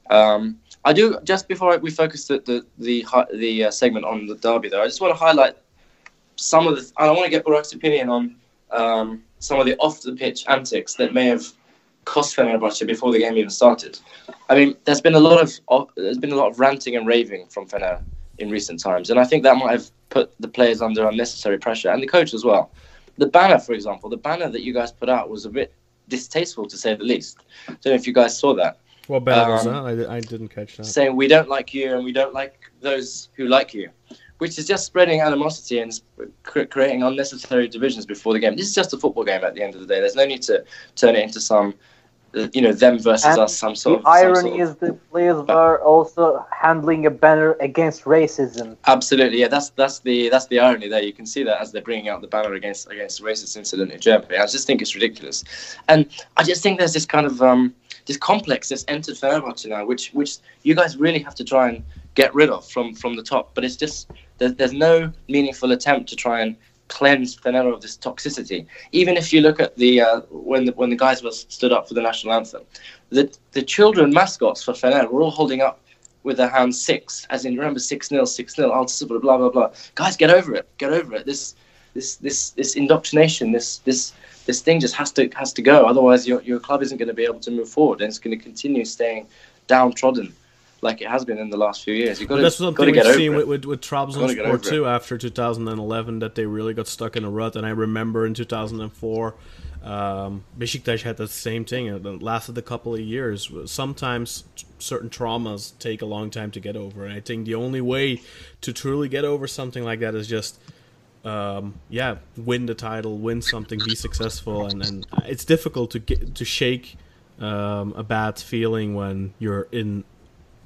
Um, I do just before we focus the the the, the uh, segment on the derby, though. I just want to highlight some of the. I want to get Burak's opinion on um, some of the off the pitch antics that may have cost Fenerbahce before the game even started. I mean, there's been a lot of of- there's been a lot of ranting and raving from Fener in recent times, and I think that might have put the players under unnecessary pressure and the coach as well. The banner, for example, the banner that you guys put out was a bit distasteful to say the least. I don't know if you guys saw that, what banner was um, that? I, I didn't catch that. saying we don't like you and we don't like those who like you, which is just spreading animosity and creating unnecessary divisions before the game. This is just a football game at the end of the day. There's no need to turn it into some, uh, you know, them versus And us. Some sort the of. irony sort of- is the players were also handling a banner against racism. Absolutely, yeah. That's that's the that's the irony there. You can see that as they're bringing out the banner against against racist incident in Germany. I just think it's ridiculous, and I just think there's this kind of um, this complex that's entered Fenerbahce now, which which you guys really have to try and get rid of from from the top. But it's just there's, there's no meaningful attempt to try and cleanse Fener of this toxicity. Even if you look at the uh, when the when the guys were stood up for the national anthem, the the children mascots for Fener were all holding up with their hands six, as in remember six nil, six nil, blah blah blah. Guys, get over it, get over it. This this this this indoctrination, this this this thing just has to has to go. Otherwise, your your club isn't going to be able to move forward, and it's going to continue staying downtrodden like it has been in the last few years. You've got But to, that's something we've seen it. with, with, with Trabzonspor too after 2011 that they really got stuck in a rut. And I remember in 2004, um, Besiktas had the same thing. It lasted a couple of years. Sometimes t- certain traumas take a long time to get over. And I think the only way to truly get over something like that is just um, yeah, win the title, win something, be successful, and, and it's difficult to get to shake um, a bad feeling when you're in,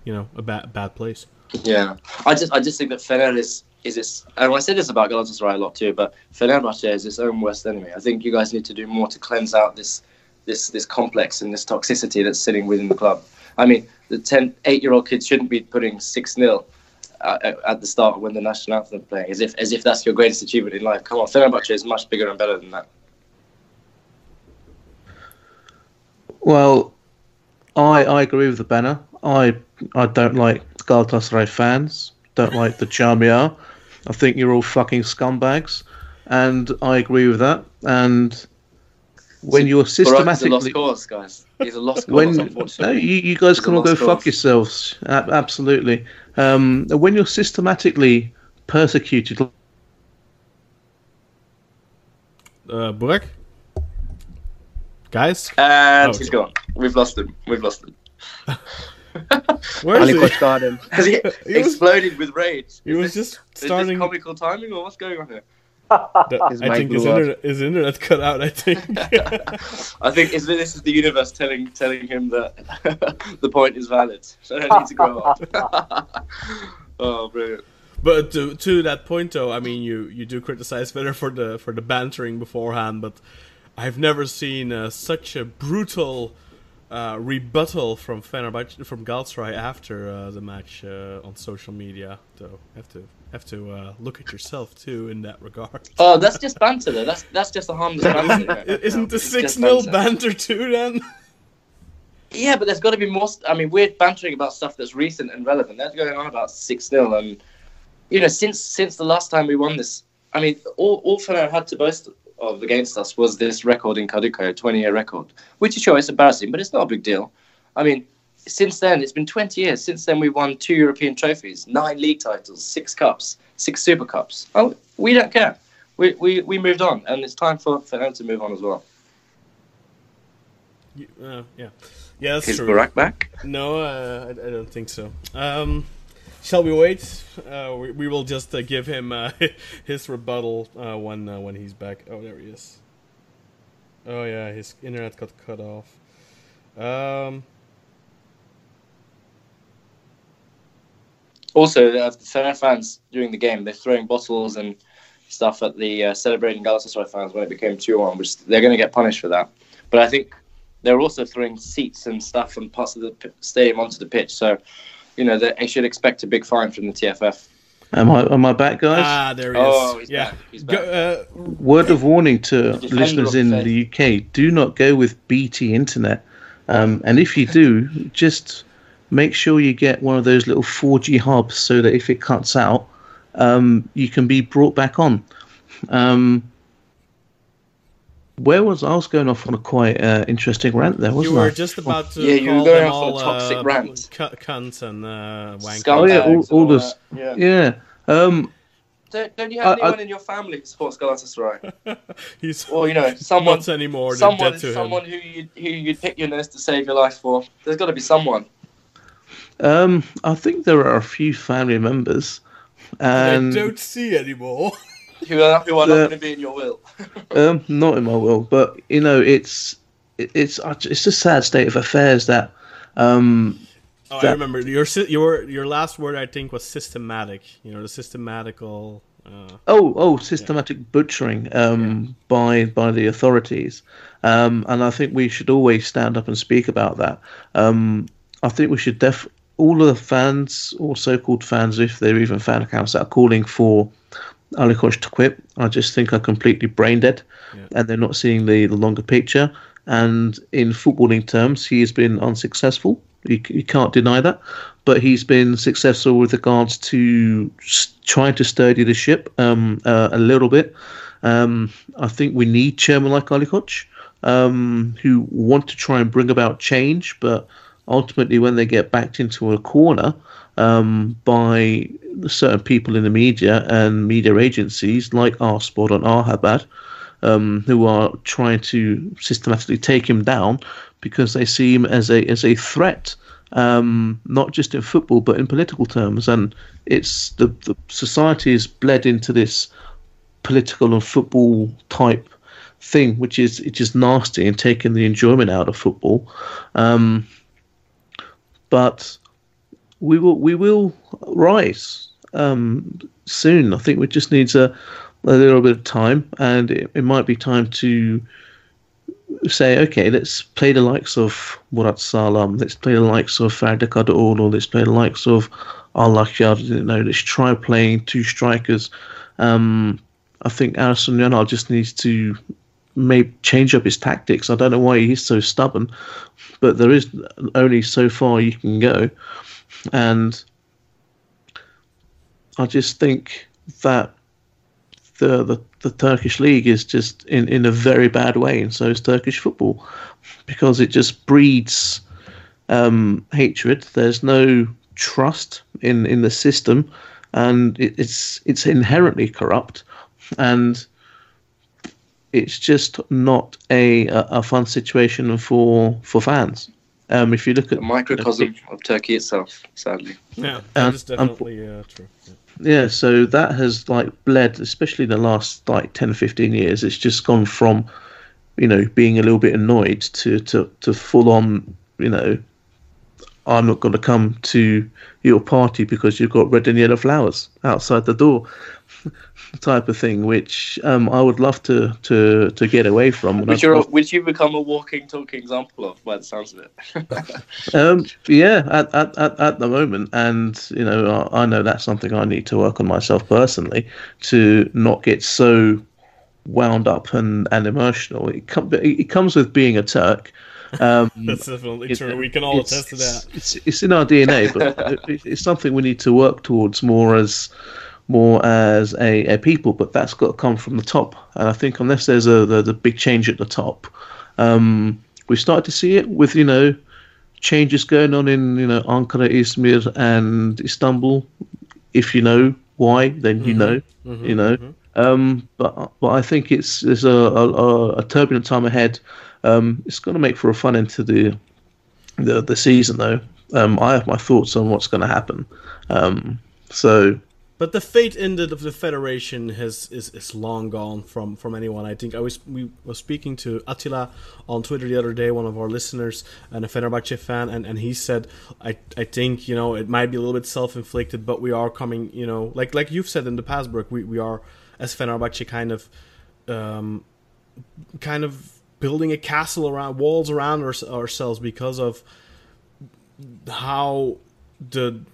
you know, a bad bad place. Yeah, I just I just think that Fener is is its and I say this about Galatasaray a lot too, but Fenerbahce is its own worst enemy. I think you guys need to do more to cleanse out this this this complex and this toxicity that's sitting within the club. I mean, the 10, 8 year old kids shouldn't be putting six 0 uh, at the start when the national anthem playing, as if as if that's your greatest achievement in life. Come on, Fenerbahce is much bigger and better than that. Well, I I agree with the banner. I I don't like Galatasaray fans. Don't like the Jamia. I think you're all fucking scumbags, and I agree with that. And when you're Burak is a lost systematically cause, guys. He's a lost cause, when no, you, you guys He's can all go lost fuck yourselves. A- absolutely. Um, when you're systematically persecuted, Uh, Burak? Guys? And Oh. he's gone. We've lost him. We've lost him. Where is Ali he? Koç got him. Has he He was- exploded with rage? He Is was this- just Is starting. this comical timing or what's going on here? the- His I think his internet, his internet cut out. I think. I think is this is the universe telling telling him that the point is valid. So I don't need to grow up. oh, brilliant. But to to that point, though, I mean, you you do criticize Vedder for the for the bantering beforehand, but I've never seen uh, such a brutal uh, rebuttal from Fenerbahce from Galatasaray after uh, the match uh, on social media. So have to have to uh, look at yourself too in that regard. Oh, that's just banter though. That's that's just a harmless banter. I- Isn't the six just 0 banter. banter too then? Yeah, but there's got to be more. I mean, we're bantering about stuff that's recent and relevant. They're going on about six 0 and you know, since since the last time we won this, I mean, all all Fener had to boast of against us was this record in Kadıköy, 20 year record, which is sure it's embarrassing, but it's not a big deal. I mean, since then it's been 20 years. Since then we won two European trophies, nine league titles, six cups, six Super Cups. Oh, we don't care. We, we, we moved on, and it's time for, for them to move on as well. You- Uh, yeah, yeah, that's Is true. Burak back? No, uh, I, I don't think so. Um, shall we wait? Uh, we, we will just uh, give him uh, his rebuttal uh, when uh, when he's back. Oh, there he is. Oh yeah, his internet got cut off. Um, Also, uh, the Fener fans during the game, they're throwing bottles and stuff at the uh, celebrating Galatasaray fans when it became 2 1, which they're going to get punished for that. But I think they're also throwing seats and stuff and parts of the stadium onto the pitch. So, you know, that they should expect a big fine from the TFF. am I am I back, guys? ah, there he is. Oh, he's yeah. back. He's Go, uh, Word of warning to listeners in faith. the UK: do not go with BT Internet, um, and if you do, just make sure you get one of those little 4G hubs so that if it cuts out, um, you can be brought back on. Um, where was I was going off on a quite uh, interesting rant there, you wasn't were I? just about to Yeah, you were call going them off on a toxic uh, rant. cu- cunts and uh, wankers. Oh, yeah, all- all all this- that. Yeah. yeah. Um, Don't, don't you have I- I- anyone in your family who supports Galatasaray? He's Or, you know, someone, anymore. Someone, dead to someone him. who, you, who you'd pick your nurse to save your life for? There's got to be someone. um, I think there are a few family members, and I don't see anymore. Who are, who are not going to be in your will. Um, not in my will, but you know, it's it's uh, it's a sad state of affairs that um, Oh, I remember your your your last word. I think was systematic. You know, the systematical. Uh, oh oh systematic butchering um, by by the authorities, um, and I think we should always stand up and speak about that. Um, I think we should def all of the fans or so-called fans, if they're even fan accounts that are calling for Ali Koç to quit, I just think are completely brain dead, Yeah. and they're not seeing the, the longer picture. And in footballing terms, he has been unsuccessful. You, you can't deny that. But he's been successful with regards to trying to sturdy the ship um, uh, a little bit. Um, I think we need chairman like Ali Koç, um, who want to try and bring about change, but ultimately, when they get backed into a corner um, by certain people in the media and media agencies like A Spor and A Haber, um, who are trying to systematically take him down because they see him as a as a threat, um, not just in football but in political terms. And it's the, the society is bled into this political and football type thing, which is which is nasty and taking the enjoyment out of football. Um, but we will we will rise um, soon. I think we just needs a a little bit of time, and it, it might be time to say, okay, let's play the likes of Murat Sağlam, let's play the likes of Ferdi Kadıoğlu, let's play the likes of Allah You know, let's try playing two strikers. Um, I think Ersun Yanal just needs to maybe change up his tactics. I don't know why he's so stubborn, but there is only so far you can go, and I just think that the the, the Turkish league is just in, in a very bad way, and so is Turkish football, because it just breeds um, hatred. There's no trust in, in the system, and it, it's it's inherently corrupt, and it's just not a, a, a fun situation for for fans. Um, if you look at A microcosm of Turkey itself, sadly. Yeah, And- that is and- definitely uh, true. Yeah. yeah so that has like bled especially the last like 10 or 15 years it's just gone from you know being a little bit annoyed to to, to full on you know i'm not going to come to your party because you've got red and yellow flowers outside the door type of thing which um, i would love to to to get away from Which, love- which you become a walking, talking example of, by the sounds of it. Um, yeah, at, at, at, at the moment, and you know, I, I know that's something I need to work on myself personally to not get so wound up and, and emotional. It, com- it comes with being a Turk. Um, That's definitely it- true. We can all it's, attest to that. It's, it's in our DNA, but it, it's something we need to work towards more as more as a, a people. But that's got to come from the top, and I think unless there's a the, the big change at the top, um, we started to see it with you know changes going on in you know Ankara, Izmir, and Istanbul. If you know why, then you know, you know. Um, but but I think it's there's a, a, a turbulent time ahead. Um, it's going to make for a fun end to the the the season, though. Um, I have my thoughts on what's going to happen. Um, so But the fate ended of the federation has is, is long gone from, from anyone. I think I was we was speaking to Attila on Twitter the other day, one of our listeners and a Fenerbahce fan, and, and he said, I I think you know it might be a little bit self inflicted, but we are coming, you know, like like you've said in the past, Brooke, we we are as Fenerbahce kind of, um, kind of building a castle around walls around our, ourselves because of how the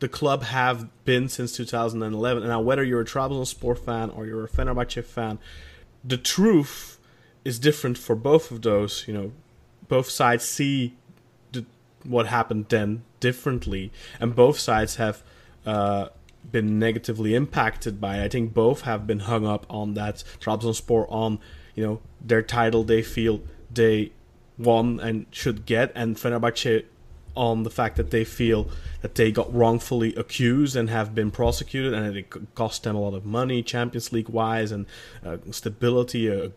the club have been since 2011. And now, whether you're a Trabzonspor fan or you're a Fenerbahce fan, the truth is different for both of those. You know, both sides see the, what happened then differently, and both sides have uh, been negatively impacted by it. I think both have been hung up on that Trabzonspor on you know their title they feel they won and should get, and Fenerbahce on the fact that they feel that they got wrongfully accused and have been prosecuted, and it cost them a lot of money, Champions League wise, and uh, stability, a,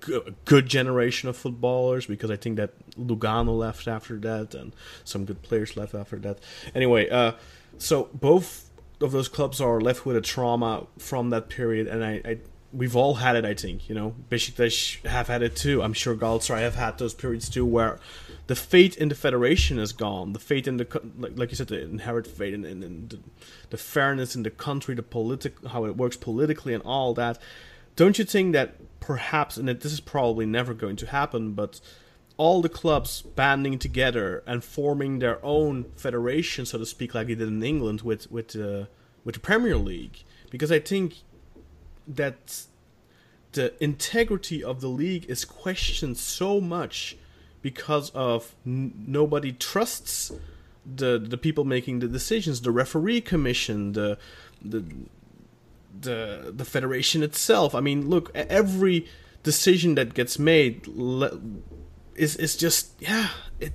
good generation of footballers. Because I think that Lugano left after that, and some good players left after that. Anyway, uh, so both of those clubs are left with a trauma from that period, and I. I We've all had it, I think. You know, Besiktas have had it too. I'm sure Galatasaray have had those periods too, where the faith in the federation is gone. The faith in the like, like you said, the inherent faith in, in, in the, the fairness in the country, the politic, how it works politically, and all that. Don't you think that perhaps, and that this is probably never going to happen, but all the clubs banding together and forming their own federation, so to speak, like they did in England with with uh, with the Premier League, because I think that the integrity of the league is questioned so much because of n- nobody trusts the the people making the decisions, the referee commission, the the the the federation itself. I mean, look, every decision that gets made is is just yeah, it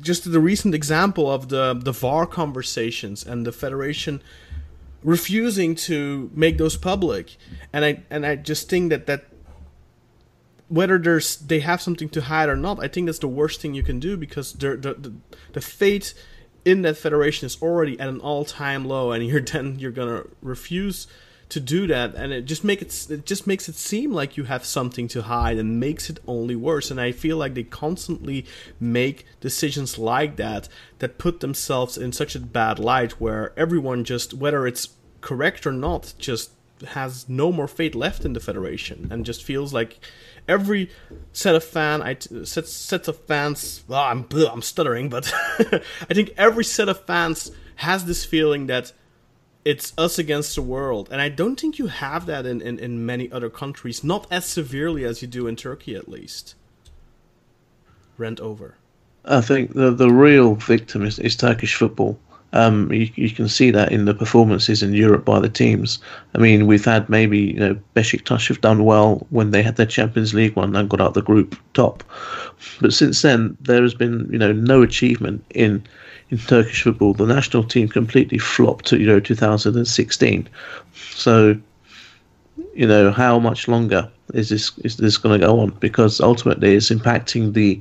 just the recent example of the the VAR conversations and the federation refusing to make those public. And i and i just think that that whether there's they have something to hide or not i think that's the worst thing you can do because the the, the, fate in that federation is already at an all-time low and you're then you're gonna refuse to do that and it just make it it just makes it seem like you have something to hide and makes it only worse. And i feel like they constantly make decisions like that that put themselves in such a bad light where everyone just whether it's correct or not just has no more faith left in the federation and just feels like every set of fan I set sets of fans well, I'm I'm stuttering but I think every set of fans has this feeling that it's us against the world, and I don't think you have that in, in, in many other countries, not as severely as you do in Turkey, at least. Rent over. I think the the real victim is, is Turkish football. Um, you, you can see that in the performances in Europe by the teams. I mean, we've had maybe you know Besiktas have done well when they had their Champions League one and got out the group top, but since then there has been you know no achievement in in Turkish football. The national team completely flopped to Euro 2016. So, you know, how much longer is this is this going to go on? Because ultimately, it's impacting the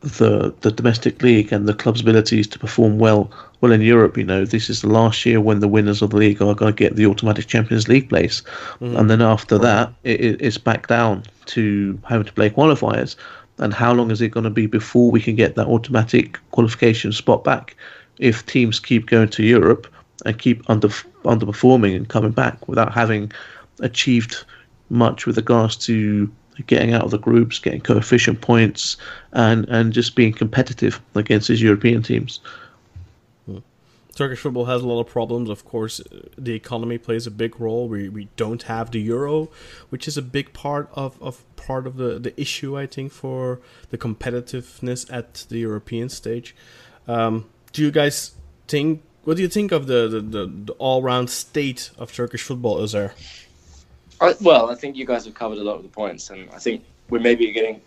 the the domestic league and the club's abilities to perform well well in Europe. You know, this is the last year when the winners of the league are going to get the automatic Champions League place, mm. and then after that, it, it's back down to having to play qualifiers. And how long is it going to be before we can get that automatic qualification spot back? If teams keep going to Europe and keep under underperforming and coming back without having achieved much with regards to getting out of the groups, getting coefficient points, and and just being competitive against these European teams. Turkish football has a lot of problems. Of course, the economy plays a big role. We we don't have the euro, which is a big part of, of part of the, the issue, I think, for the competitiveness at the European stage. Um, do you guys think? What do you think of the, the, the, the all round state of Turkish football? Is there? I, well, I think you guys have covered a lot of the points, and I think we may be getting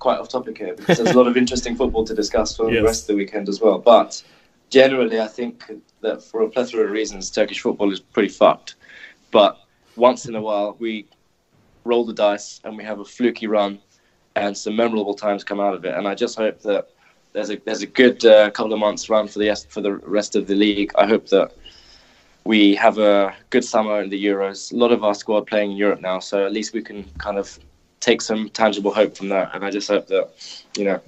quite off topic here because there's a lot of interesting football to discuss for Yes. the rest of the weekend as well. But generally, I think that for a plethora of reasons, Turkish football is pretty fucked. But once in a while, we roll the dice and we have a fluky run, and some memorable times come out of it. And I just hope that there's a there's a good uh, couple of months run for the for the rest of the league. I hope that we have a good summer in the Euros. A lot of our squad playing in Europe now, so at least we can kind of take some tangible hope from that. And I just hope that, you know,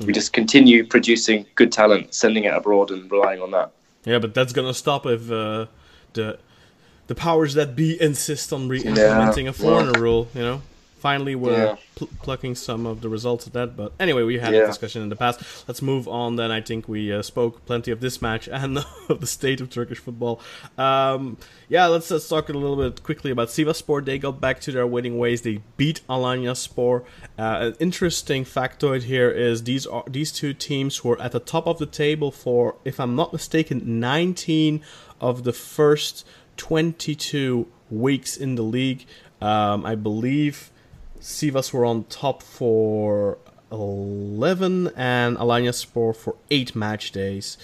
we just continue producing good talent, sending it abroad, and relying on that. Yeah, but that's gonna stop if uh, the the powers that be insist on re-implementing a foreigner rule. You know, finally we're Yeah. pl- plucking some of the results of that. But anyway, we had a discussion in the past. Let's move on. Then I think we uh, spoke plenty of this match and of the state of Turkish football. Um, yeah, let's, let's talk a little bit quickly about Sivaspor. They got back to their winning ways. They beat Alanya Spor. Uh, an interesting factoid here is these are these two teams were at the top of the table for, if I'm not mistaken, 19 of the first 22 weeks in the league. Um, I believe Sivas were on top for 11 and Alanya Spor for 8 match days.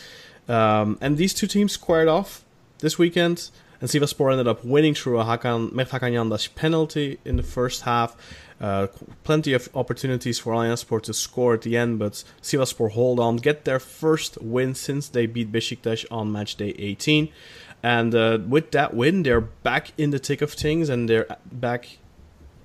Um, and these two teams squared off this weekend, and Sivaspor ended up winning through a Hakan, Yandaş penalty in the first half. Uh, plenty of opportunities for Alanya Spor to score at the end, but Sivaspor hold on, get their first win since they beat Besiktas on match day 18. And uh, with that win, they're back in the thick of things, and they're back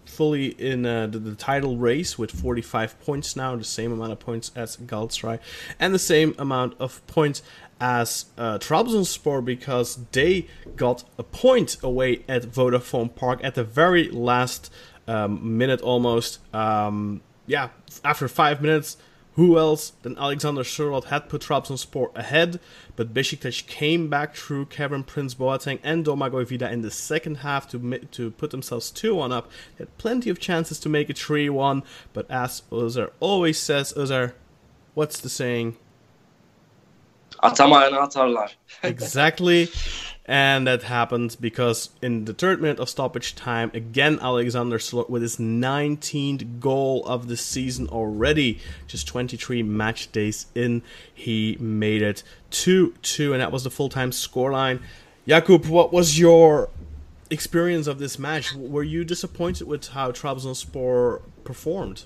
fully in uh, the, the title race with 45 points now, the same amount of points as Galatasaray, and the same amount of points as uh, Trabzonspor because they got a point away at Vodafone Park at the very last um, minute almost. Um, yeah, after five minutes, who else than Alexander Sørloth had put Trabzonspor ahead, but Besiktas came back through Kevin Prince Boateng and Domagoj Vida in the second half to to put themselves 2-1 up. They had plenty of chances to make it 3-1, but as Özer always says, Özer, what's the saying? Atamayana atarlar. Exactly. And that happened because in the third minute of stoppage time, again Alexander Sørloth with his 19th goal of the season already, just 23 match days in, he made it 2 2, and that was the full time scoreline. Jakub, what was your experience of this match? Were you disappointed with how Trabzonspor performed?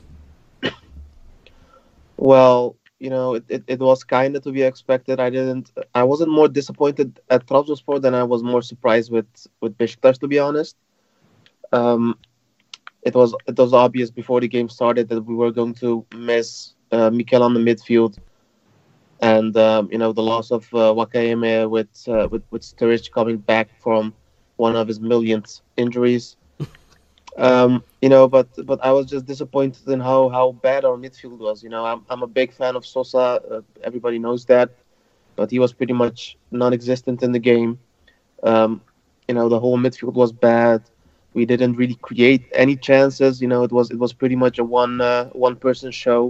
Well, you know, it, it, it was kind of to be expected. I didn't. I wasn't more disappointed at Trabzonspor than I was more surprised with with Besiktas, to be honest. Um, it was it was obvious before the game started that we were going to miss uh, Mikel on the midfield, and um, you know the loss of uh, Nwakaeme with uh, with with Sturridge coming back from one of his millionth injuries. Um, you know, but but I was just disappointed in how how bad our midfield was. You know, I'm I'm a big fan of Sosa. Uh, everybody knows that. but he was pretty much non-existent in the game. Um, you know, the whole midfield was bad. We didn't really create any chances. You know, it was it was pretty much a one uh, one person show.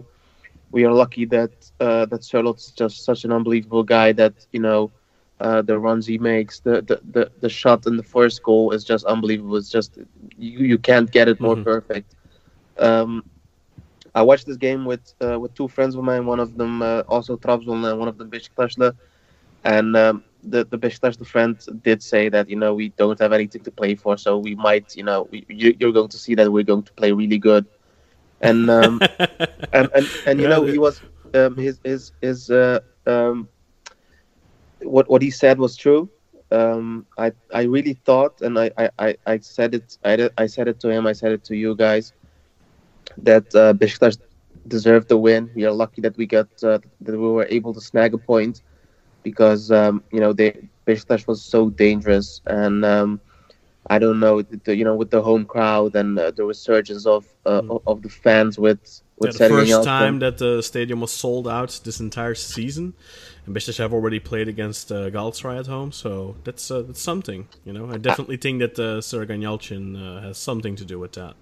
We are lucky that uh, that Sørloth's just such an unbelievable guy that you know uh, the runs he makes, the, the the the shot in the first goal is just unbelievable. It's just you you can't get it more Mhm. perfect. Um, I watched this game with uh, with two friends of mine. One of them uh, also Trabzon and one of them Beşiktaşlı. And um, the the Beşiktaşlı friend did say that you know we don't have anything to play for, so we might you know we, you, you're going to see that we're going to play really good. And um, and, and and you know he was um, his his his uh, um, what what he said was true. Um, I I really thought, and I, I, I, said it I, I said it to him. I said it to you guys that uh, Beşiktaş deserved the win. We are lucky that we got uh, that we were able to snag a point because um, you know they Beşiktaş was so dangerous and. Um, I don't know, the, you know, with the home crowd and uh, the resurgence of uh, of the fans with Yeah, the first time that the stadium was sold out this entire season, and have already played against uh, Galatasaray at home, so that's uh, that's something. You know, I definitely think that uh, Yalçın uh, has something to do with that.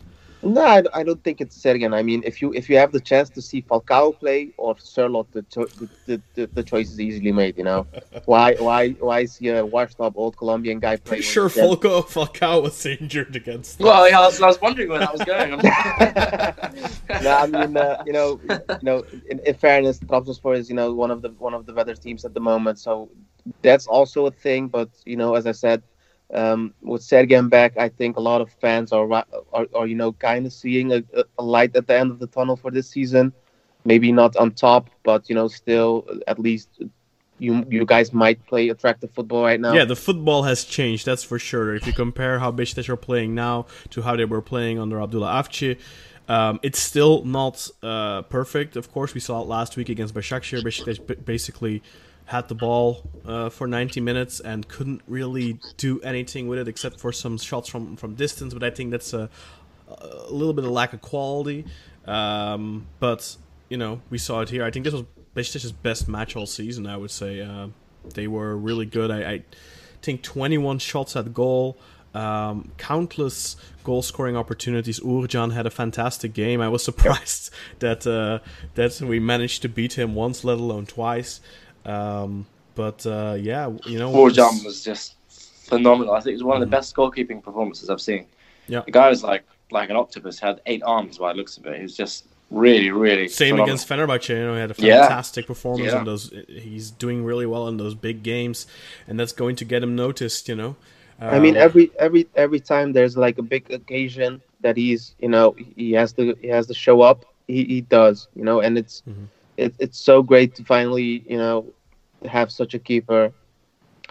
No, I, I don't think it's Sergen. I mean, if you if you have the chance to see Falcao play or Sørloth, the, cho- the, the, the the choice is easily made. You know, why why why see a washed up old Colombian guy play? Pretty sure Falcao Falcao was injured against. Well, yeah, I was, I was wondering where that was going. no, I mean, uh, you know, you know, in, in fairness, Trabzonspor is you know one of the one of the better teams at the moment, so that's also a thing. But you know, as I said, um, with Sergen back, I think a lot of fans are are, are you know kind of seeing a, a light at the end of the tunnel for this season. Maybe not on top, but you know, still at least you you guys might play attractive football right now. Yeah, the football has changed, that's for sure. If you compare how Besiktas are playing now to how they were playing under Abdullah Avci, um, it's still not uh, perfect. Of course, we saw it last week against. Besiktas b- basically had the ball uh, for 90 minutes and couldn't really do anything with it except for some shots from, from distance. But I think that's a, a little bit of lack of quality. Um, but you know, we saw it here. I think this was Besiktas' best match all season. I would say uh, they were really good. I, I think 21 shots at goal, um, countless goal scoring opportunities. Uğurcan had a fantastic game. I was surprised that uh, that we managed to beat him once, let alone twice. Um, but uh, yeah, you know, Borjan was just phenomenal. I think it was one of the best goalkeeping performances I've seen. Yeah. The guy was like like an octopus, had eight arms by the looks of it. He was just really, really Same phenomenal. against Fenerbahce. You know, he had a Yeah. fantastic performance Yeah. in those. He's doing really well in those big games, and that's going to get him noticed. You know. I mean, Um, every every every time there's like a big occasion that he's, you know, he has to he has to show up. He, he does, you know, and it's Mhm. It, it's so great to finally, you know, have such a keeper.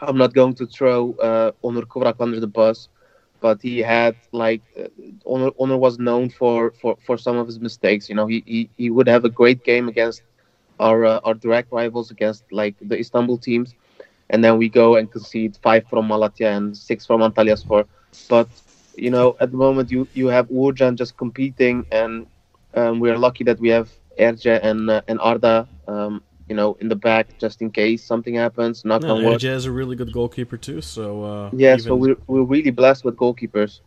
I'm not going to throw uh, Onur Kıvrak under the bus, but he had like uh, Onur, Onur was known for, for, for some of his mistakes. You know, he, he, he would have a great game against our uh, our direct rivals against like the Istanbul teams, and then we go and concede five from Malatya and six from Antalyaspor. But you know, at the moment you you have Uğurcan just competing, and um, we are lucky that we have Erce and uh, and Arda, um, you know, in the back just in case something happens. Knock no, on wood. Erce is a really good goalkeeper too. So uh, Yeah, even- so we're we're really blessed with goalkeepers.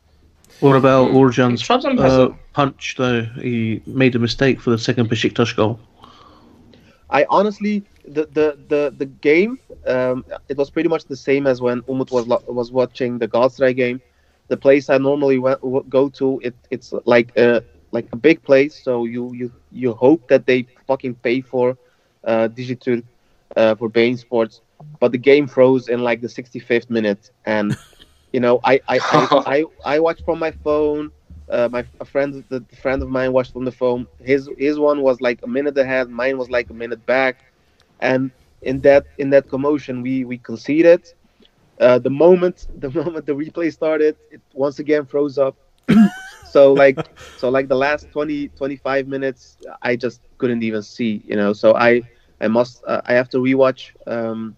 What about Uğurcan's uh, punch, though? He made a mistake for the second Besiktas goal. I honestly, the the the, the game, um, it was pretty much the same as when Umut was was watching the Galatasaray game. The place I normally went, go to, it it's like a like a big place. So you you you hope that they fucking pay for uh, Digiturk uh, for beIN Sports, but the game froze in like the 65th minute, and you know I I I, I, I watched from my phone. Uh, my a friend, the friend of mine watched from the phone. His his one was like a minute ahead. Mine was like a minute back, and in that in that commotion, we we conceded. Uh, the moment the moment the replay started, it once again froze up. so like so like the last 20 25 minutes, I just couldn't even see. You know, so I I must uh, I have to rewatch. Um,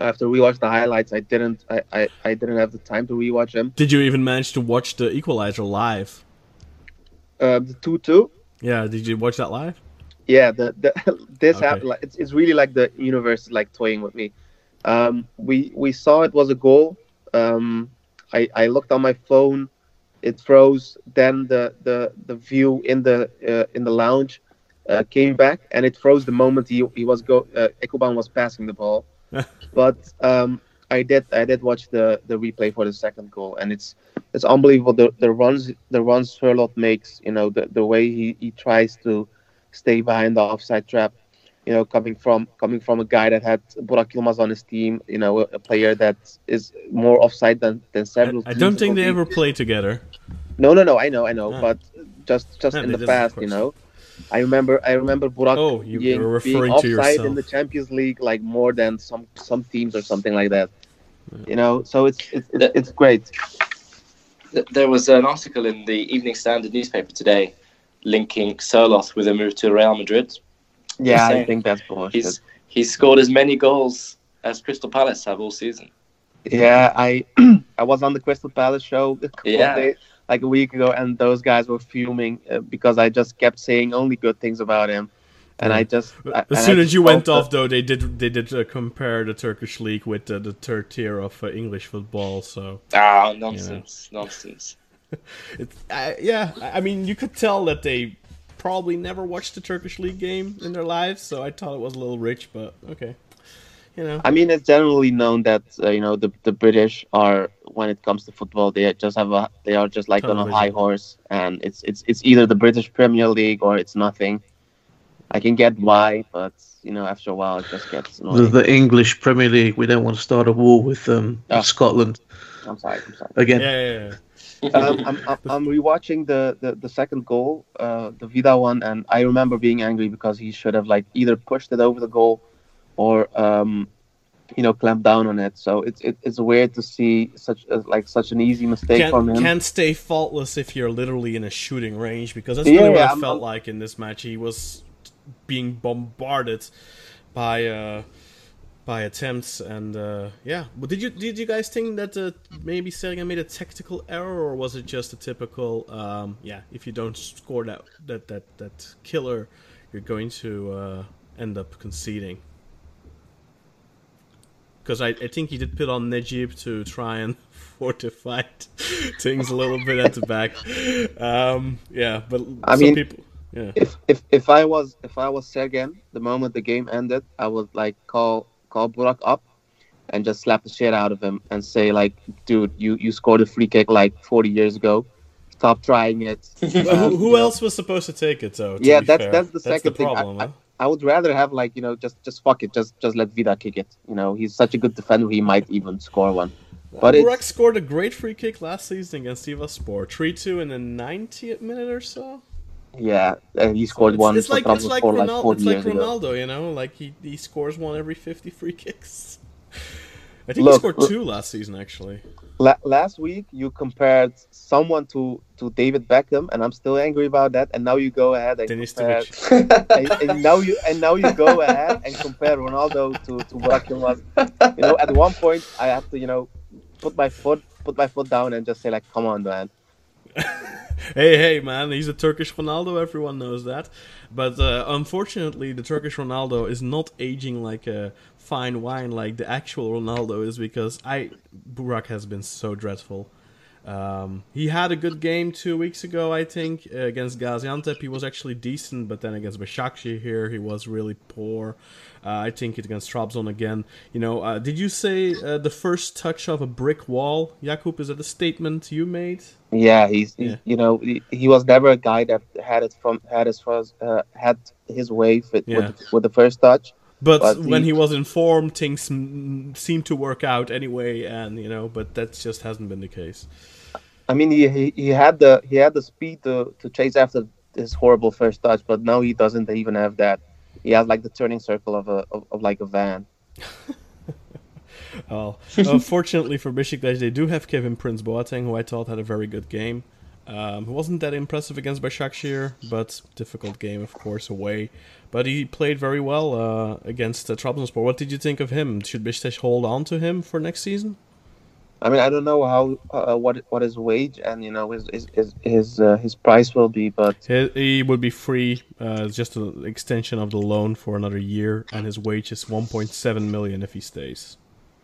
I have to rewatch the highlights. I didn't I, I, I didn't have the time to rewatch them. Did you even manage to watch the equalizer live? Uh, the two two. Yeah, did you watch that live? yeah, the, the this Okay. happened. Like, it's it's really like the universe is like toying with me. Um, we we saw it was a goal. Um, I I looked on my phone, it froze. Then the the the view in the uh, in the lounge uh, came back, and it froze the moment he he was go uh, Ekuban was passing the ball. but um, I did I did watch the the replay for the second goal, and it's it's unbelievable the the runs the runs Sørloth makes. You know the the way he he tries to stay behind the offside trap. You know, coming from coming from a guy that had Burak Yilmaz on his team. You know, a, a player that is more offside than than several. I teams don't think they ever played together. No, no, no. I know, I know. Ah. But just just Yeah, in the past, you know, I remember I remember Burak Oh, you being, were being referring to offside in yourself. the Champions League like more than some some teams or something like that. You know, so it's it's it's, it's great. There was an article in the Evening Standard newspaper today linking Sørloth with a move to Real Madrid. Yeah, I think that's bullshit. He's he's scored as many goals as Crystal Palace have all season. Yeah, I I was on the Crystal Palace show a couple Yeah. of days, like a week ago, and those guys were fuming uh, because I just kept saying only good things about him, and I just I- As I soon as you went felt off, though, they did they did uh, compare the Turkish league with uh, the third tier of uh, English football. So Ah, nonsense, nonsense. it's uh, yeah. I I mean, you could tell that they probably never watched a Turkish league game in their lives. So I thought it was a little rich, but okay, you know. I mean, it's generally known that uh, you know the the British are when it comes to football, they just have a they are just like on a high horse, and it's it's it's either the British Premier League or it's nothing. I can get why, but you know, after a while, it just gets The, annoying. the English Premier League. We don't want to start a war with um, Ah. Scotland I'm sorry, I'm sorry. again. Yeah, yeah, yeah. um, I'm, I'm, I'm rewatching the, the, the second goal, uh, the Vida one, and I remember being angry because he should have like either pushed it over the goal or um, you know clamped down on it. So it's it, it's weird to see such a, like such an easy mistake Can't, him. can't stay faultless if you're literally in a shooting range because that's Yeah, really what yeah, it I'm- felt I'm- like in this match. He was being bombarded by uh, by attempts and uh, yeah. But did you did you guys think that uh, maybe Sergen made a tactical error or was it just a typical um, yeah? If you don't score that that that that killer, you're going to uh, end up conceding. Because I, I think he did put on Necip to try and fortify things a little bit at the back. Um, yeah, but I some mean- people, yeah. if if if I was if I was Sergen, the moment the game ended, I would like call call Burak up and just slap the shit out of him and say like, dude, you you scored a free kick like 40 years ago. Stop trying it. Um, who, who know, else was supposed to take it though? Yeah, that's- fair? that's the second thing. I- problem. I- huh? I would rather have like you know just just fuck it, just just let Vida kick it. You know, he's such a good defender, he might even score one. But Burak it's scored a great free kick last season against Sivaspor, three two in the 90th minute or so. Yeah, and he scored it's, one. It's like it's like like Ronaldo. 40 It's like ago. Ronaldo, you know, like he he scores one every 50 free kicks. I think he scored look- two last season actually. La- last week you compared someone to to David Beckham, and I'm still angry about that. And now you go ahead and compare, and, and now you and now you go ahead and compare Ronaldo to to Beckham. You know, at one point I have to you know put my foot put my foot down and just say like, come on, man. Hey, hey, man, he's a Turkish Ronaldo. Everyone knows that. But uh, unfortunately, the Turkish Ronaldo is not aging like a fine wine like the actual Ronaldo is because I Burak has been so dreadful. Um, he had a good game two weeks ago, I think, against Gaziantep. He was actually decent, but then against Başakşehir here, he was really poor. Uh, I think it against Trabzon again. You know, uh, did you say uh, the first touch of a brick wall, Jakub? Is that a statement you made? Yeah, he's, he's Yeah. you know he, he was never a guy that had it from had his first uh, had his way with Yeah. with, with the first touch. But, But when he- he was informed, things seemed to work out anyway, and you know, but that just hasn't been the case. I mean, he, he, he had the he had the speed to, to chase after his horrible first touch, but now he doesn't even have that. He has like the turning circle of a of, of like a van. Oh, unfortunately for Besiktas, they do have Kevin Prince Boateng, who I thought had a very good game. Um, wasn't that impressive against Başakşehir, but difficult game, of course, away. But he played very well uh, against uh, Trabzonspor. What did you think of him? Should Besiktas hold on to him for next season? I mean, I don't know how uh, what what his wage and you know his his his his, uh, his price will be, but He, he would be free, uh, just an extension of the loan for another year, and his wage is 1.7 million if he stays.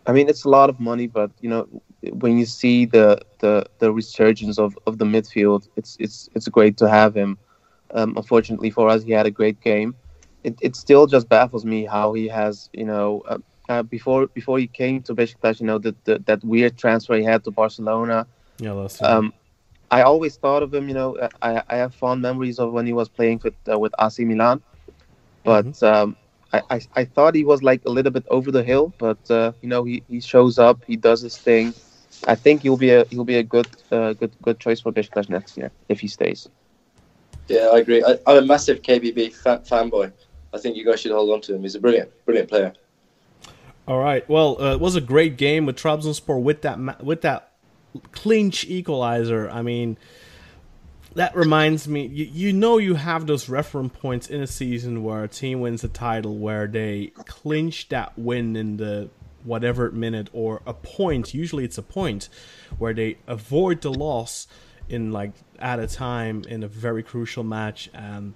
I mean it's a lot of money. But you know, when you see the the, the resurgence of, of the midfield, it's it's it's great to have him. Um, unfortunately for us, he had a great game. It it still just baffles me how he has you know. Uh, uh, before before he came to Besiktas, you know that that that weird transfer he had to Barcelona. Yeah, last year. Um, I always thought of him. You know, I, I have fond memories of when he was playing with uh, with AC Milan, but um, I, I I thought he was like a little bit over the hill. But uh, you know, he, he shows up, he does his thing. I think he'll be a he'll be a good uh, good good choice for Besiktas next year if he stays. Yeah, I agree. I, I'm a massive KPB fa- fanboy. I think you guys should hold on to him. He's a brilliant, brilliant player. All right. Well, uh, it was a great game with Trabzonspor with that ma- with that clinch equalizer. I mean, that reminds me. You, you know, you have those reference points in a season where a team wins a title where they clinch that win in the whatever minute or a point. Usually, it's a point where they avoid the loss in like at a time in a very crucial match. And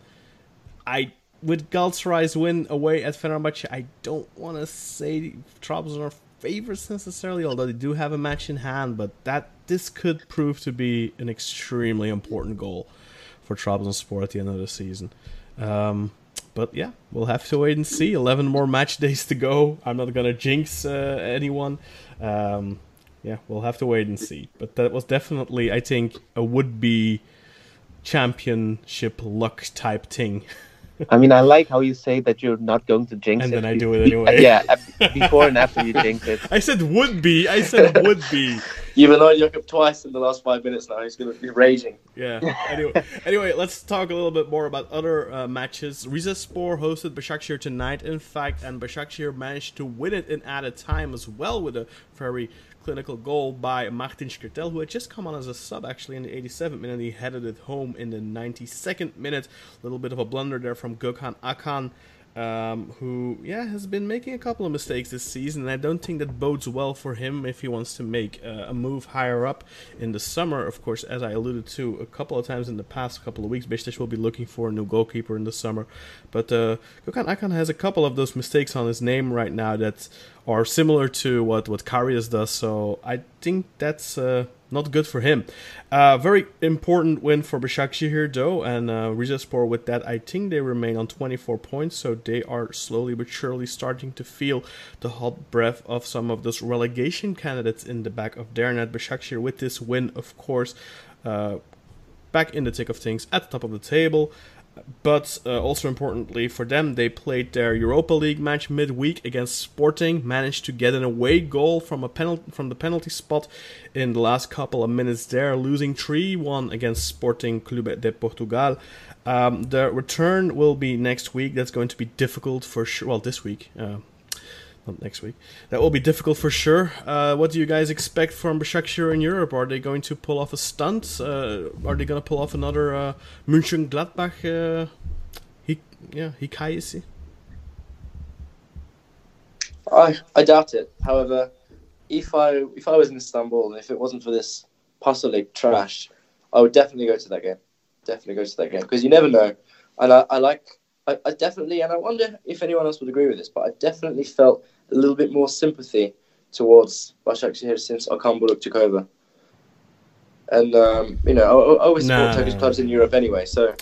I with Galatasaray's win away at Fenerbahce, I don't want to say Trabzon are favorites necessarily, although they do have a match in hand. But that this could prove to be an extremely important goal for Trabzonspor at the end of the season. Um, but yeah, we'll have to wait and see. Eleven more match days to go. I'm not gonna jinx uh, anyone. Um, yeah, we'll have to wait and see. But that was definitely, I think, a would-be championship luck type thing. I mean, I like how you say that you're not going to jinx And it. And then I do it anyway. Yeah, before and after you jinx it. I said would be. I said would be. You've annoyed Jakob twice in the last five minutes now. He's going to be raging. Yeah. Anyway, anyway, let's talk a little bit more about other uh, matches. Rizespor hosted Başakşehir tonight, in fact, and Başakşehir managed to win it in added time as well with a very clinical goal by Martin Skrtel, who had just come on as a sub actually in the 87th minute. He headed it home in the 92nd minute. A little bit of a blunder there from Gökhan Akkan. Um, who, yeah, has been making a couple of mistakes this season, and I don't think that bodes well for him if he wants to make uh, a move higher up in the summer. Of course, as I alluded to a couple of times in the past couple of weeks, Beşiktaş will be looking for a new goalkeeper in the summer. But uh, Gökhan Akkan has a couple of those mistakes on his name right now that are similar to what what Karius does. So I think that's uh, not good for him. Uh, very important win for Başakşehir here, though, and uh, Rizespor with that, I think they remain on 24 points, so they are slowly but surely starting to feel the hot breath of some of those relegation candidates in the back of their net. Başakşehir with this win, of course, uh, back in the thick of things at the top of the table. But uh, also importantly for them, they played their Europa League match midweek against Sporting, managed to get an away goal from a penalty from the penalty spot in the last couple of minutes there, losing 3-1 against Sporting Clube de Portugal. Um, the return will be next week. That's going to be difficult for sure. Well, this week. Uh, next week. That will be difficult for sure. Uh, what do you guys expect from Başakşehir in Europe? Are they going to pull off a stunt? Uh, are they going to pull off another uh, Mönchengladbach? Uh, he, yeah, Hikayesi. I, I doubt it. However, if I if I was in Istanbul and if it wasn't for this Pasalik trash, I would definitely go to that game. Definitely go to that game because you never know. And I, I like I, I definitely and I wonder if anyone else would agree with this, but I definitely felt a little bit more sympathy towards Başakşehir since Okan Buruk took over. And um, you know, I, I always support. Turkish clubs in Europe anyway, so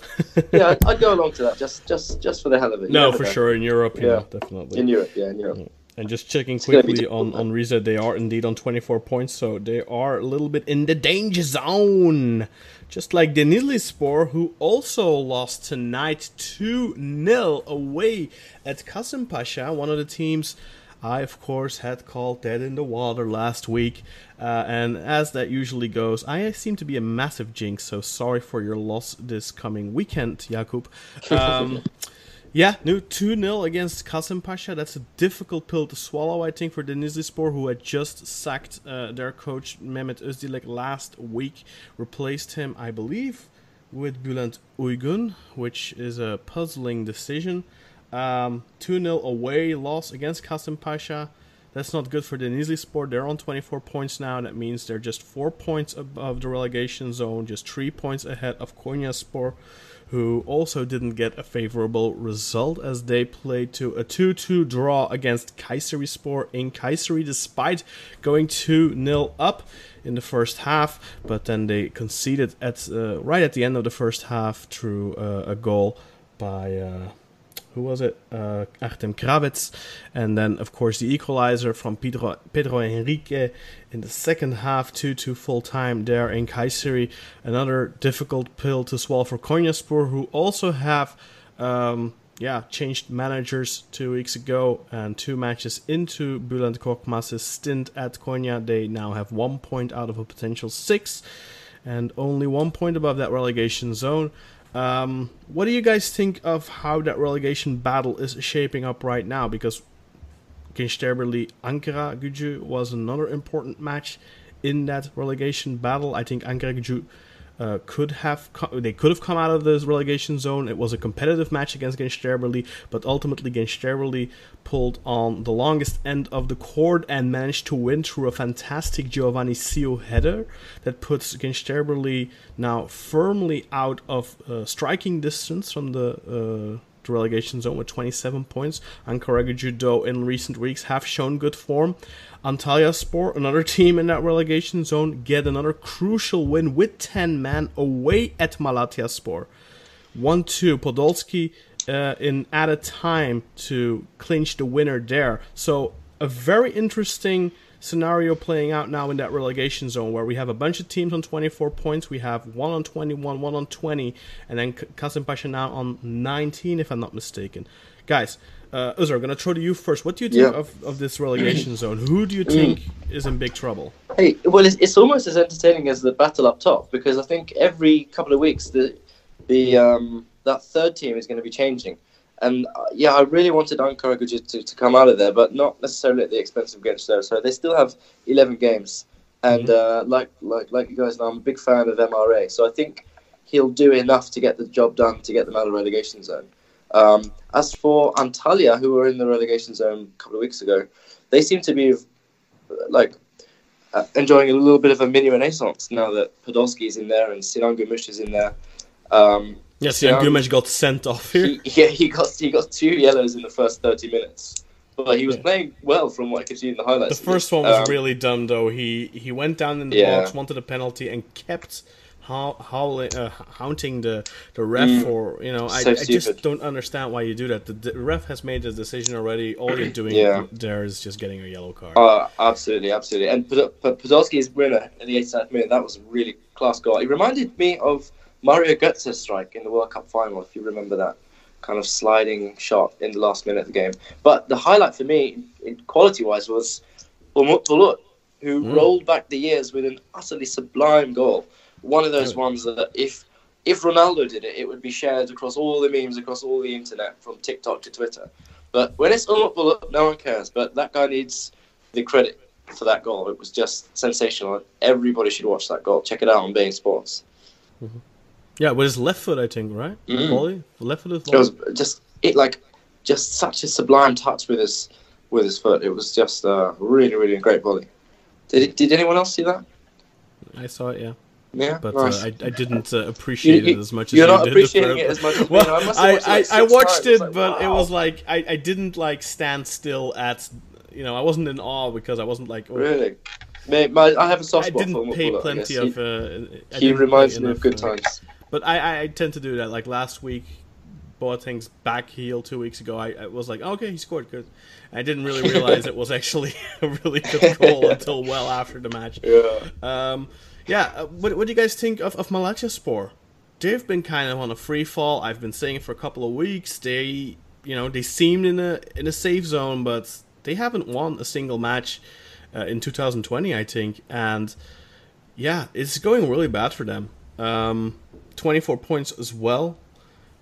yeah, I'd, I'd go along to that just just just for the hell of it. No, for know. sure in Europe. Yeah, Yeah. definitely. In Europe, yeah, in Europe. And just checking quickly on, on Rize, they are indeed on 24 points, so they are a little bit in the danger zone. Just like Denizlispor, who also lost tonight 2 0 away at Kasımpaşa, one of the teams I, of course, had called dead in the water last week. Uh, and as that usually goes, I seem to be a massive jinx, so sorry for your loss this coming weekend, Jakub. Um, yeah, new 2 0 against Kasımpaşa. That's a difficult pill to swallow, I think, for Denizlispor, who had just sacked uh, their coach Mehmet Özdilek last week. Replaced him, I believe, with Bülent Uygun, which is a puzzling decision. Um, 2 0 away loss against Kasımpaşa. That's not good for Denizlispor. They're on 24 points now. That means they're just four points above the relegation zone, just three points ahead of Konyaspor, who also didn't get a favorable result as they played to a 2-2 draw against Sport in Kayseri, despite going 2-0 up in the first half, but then they conceded at uh, right at the end of the first half through uh, a goal by uh, who was it? Uh, Artem Kravets, and then of course the equalizer from Pedro Pedro Henrique in the second half, two to full time there in Kayseri. Another difficult pill to swallow for Konyaspor, who also have. Um, yeah, changed managers two weeks ago, and two matches into Bülent Korkmaz's stint at Konya, they now have one point out of a potential six, and only one point above that relegation zone. Um, what do you guys think of how that relegation battle is shaping up right now? Because Gençlerbirliği Ankaragücü was another important match in that relegation battle. I think Ankaragücü uh, could have co- they could have come out of this relegation zone. It was a competitive match against Gençlerbirliği, but ultimately Gençlerbirliği pulled on the longest end of the cord and managed to win through a fantastic Giovanni Sio header that puts Gençlerbirliği now firmly out of uh, striking distance from the uh, the relegation zone with 27 points. Ankaragücü in recent weeks have shown good form. Antalya Spor, another team in that relegation zone, get another crucial win with 10 men away at Malatya Spor. 1 2. Podolski uh, in added time to clinch the winner there. So, a very interesting scenario playing out now in that relegation zone where we have a bunch of teams on 24 points. We have one on 21, one on 20, and then Kasımpaşa now on 19, if I'm not mistaken. Guys, uh, Özer, I'm going to throw to you first. What do you think Yeah. of, of this relegation zone? Who do you think is in big trouble? Hey, well, it's, it's almost as entertaining as the battle up top because I think every couple of weeks the the um, that third team is going to be changing. And uh, yeah, I really wanted Ankara to, to come out of there, but not necessarily at the expense of Gençler. So they still have 11 games, and uh, like like like you guys know, I'm a big fan of MRA. So I think he'll do enough to get the job done to get them out of relegation zone. Um, as for Antalya, who were in the relegation zone a couple of weeks ago, they seem to be like uh, enjoying a little bit of a mini renaissance now that Podolski is in there and Sinan is in there. Um, Yes, Sinan- got sent off here. he, yeah, he got he got two yellows in the first thirty minutes, but he was Yeah. playing well from what I could see in the highlights. The first one was Um, really dumb, though. He he went down in the Yeah. box, wanted a penalty, and kept how howling, uh, haunting the the ref Mm. for you know. I, So I just don't understand why you do that. The, the ref has made the decision already. All you're doing Yeah. there is just getting a yellow card. Uh, absolutely, absolutely. And Pod- Pod- Podolski's winner in the 89th minute, that was a really class goal. It reminded me of Mario Götze's strike in the World Cup final, if you remember that kind of sliding shot in the last minute of the game. But the highlight for me, quality wise, was Umut Bulut, who Mm. rolled back the years with an utterly sublime goal. One of those ones that if if Ronaldo did it, it would be shared across all the memes, across all the internet, from TikTok to Twitter. But when it's Bulut, no one cares. But that guy needs the credit for that goal. It was just sensational. Everybody should watch that goal. Check it out on beIN Sports. yeah, with his left foot, I think, right? Mm. Volley, left foot. It was just it like just such a sublime touch with his with his foot. It was just a really really great volley. Did it, did anyone else see that? I saw it, yeah, Yeah, but nice. uh, I, I didn't uh, appreciate You- it as much as you're you not did. appreciating it as much as well, I I, watched it I, I watched times. it, like, but it was like I, I didn't like stand still at you know I wasn't in awe because I wasn't like oh, really. Mate, my, I have a soft spot I spot didn't for pay plenty of. Uh, He, he reminds me of good uh, times. But I, I, tend to do that. Like last week, Boateng's back heel two weeks ago. I, I was like, okay, he scored good. I didn't really realize it was actually a really good goal until well after the match. Yeah. Um, yeah. Uh, what, what do you guys think of of Malatya Spor? They've been kind of on a free fall. I've been saying it for a couple of weeks. They, you know, they seemed in a in a safe zone, but they haven't won a single match uh, in 2020, I think. And yeah, it's going really bad for them. Um, 24 points as well.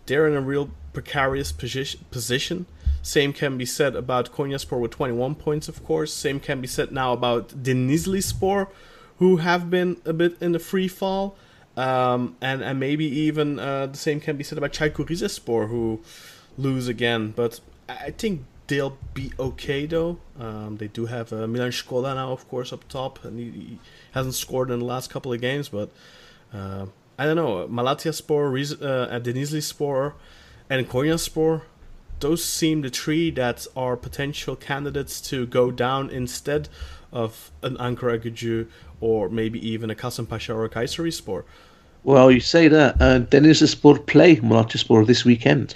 They're in a real precarious position. position. Same can be said about Konyaspor with 21 points, of course. Same can be said now about Denizli Spor, who have been a bit in the free fall. Um, and, and maybe even uh, the same can be said about Çaykur Rizespor, who lose again. But I think they'll be okay though. Um, they do have uh, Milan Škoda now, of course, up top, and he, he hasn't scored in the last couple of games. But uh, I don't know, Malatya Spor, Riz- uh, Denizli Spor, and Konya Spor. Those seem the three that are potential candidates to go down instead of an Ankaragücü or maybe even a Kasımpaşa or a Kayseri Spor. Well, you say that. Uh, Sport play Malatya Spor this weekend.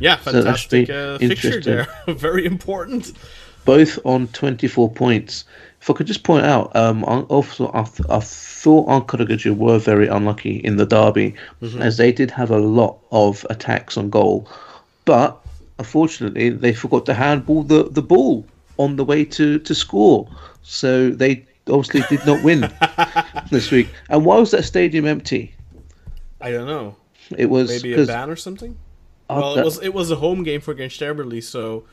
Yeah, So fantastic be uh, fixture interesting. there. Very important. both on 24 points. If I could just point out, um, I- also I, th- I thought Ankaragücü were very unlucky in the derby, as they did have a lot of attacks on goal, but unfortunately they forgot to handball the, the ball on the way to, to score, so they obviously did not win this week. And why was that stadium empty? I don't know. It was Maybe a ban or something. uh, Well, it was it was a home game for against Gençlerbirliği, so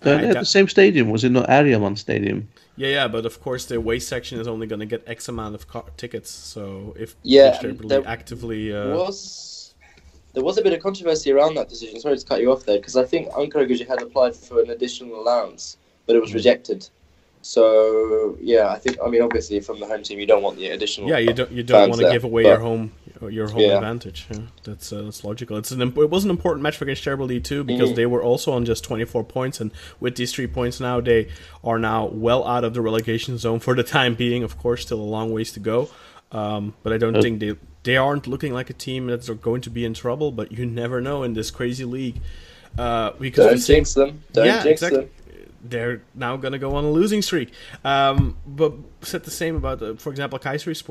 they I had the same stadium, was it not Eryaman Stadium? yeah, yeah. But of course, the away section is only going to get X amount of car- tickets. So if Yeah, there actively, uh, was there was a bit of controversy around that decision. Sorry to cut you off there, because I think Ankaragücü had applied for an additional allowance, but it was rejected. So yeah, I think I mean obviously from the home team you don't want the additional. yeah, you don't you don't want to there, give away your home your home Yeah. advantage. Yeah, that's uh, that's logical. It's an imp- it was an important match for Gençlerbirliği too because Mhm. they were also on just 24 points, and with these three points now, they are now well out of the relegation zone for the time being. Of course, still a long ways to go. Um, but I don't think they they aren't looking like a team that's going to be in trouble. But you never know in this crazy league uh, because Don't jinx them. Don't yeah, jinx exactly. them. They're now going to go on a losing streak. Um, but said the same about, uh, for example,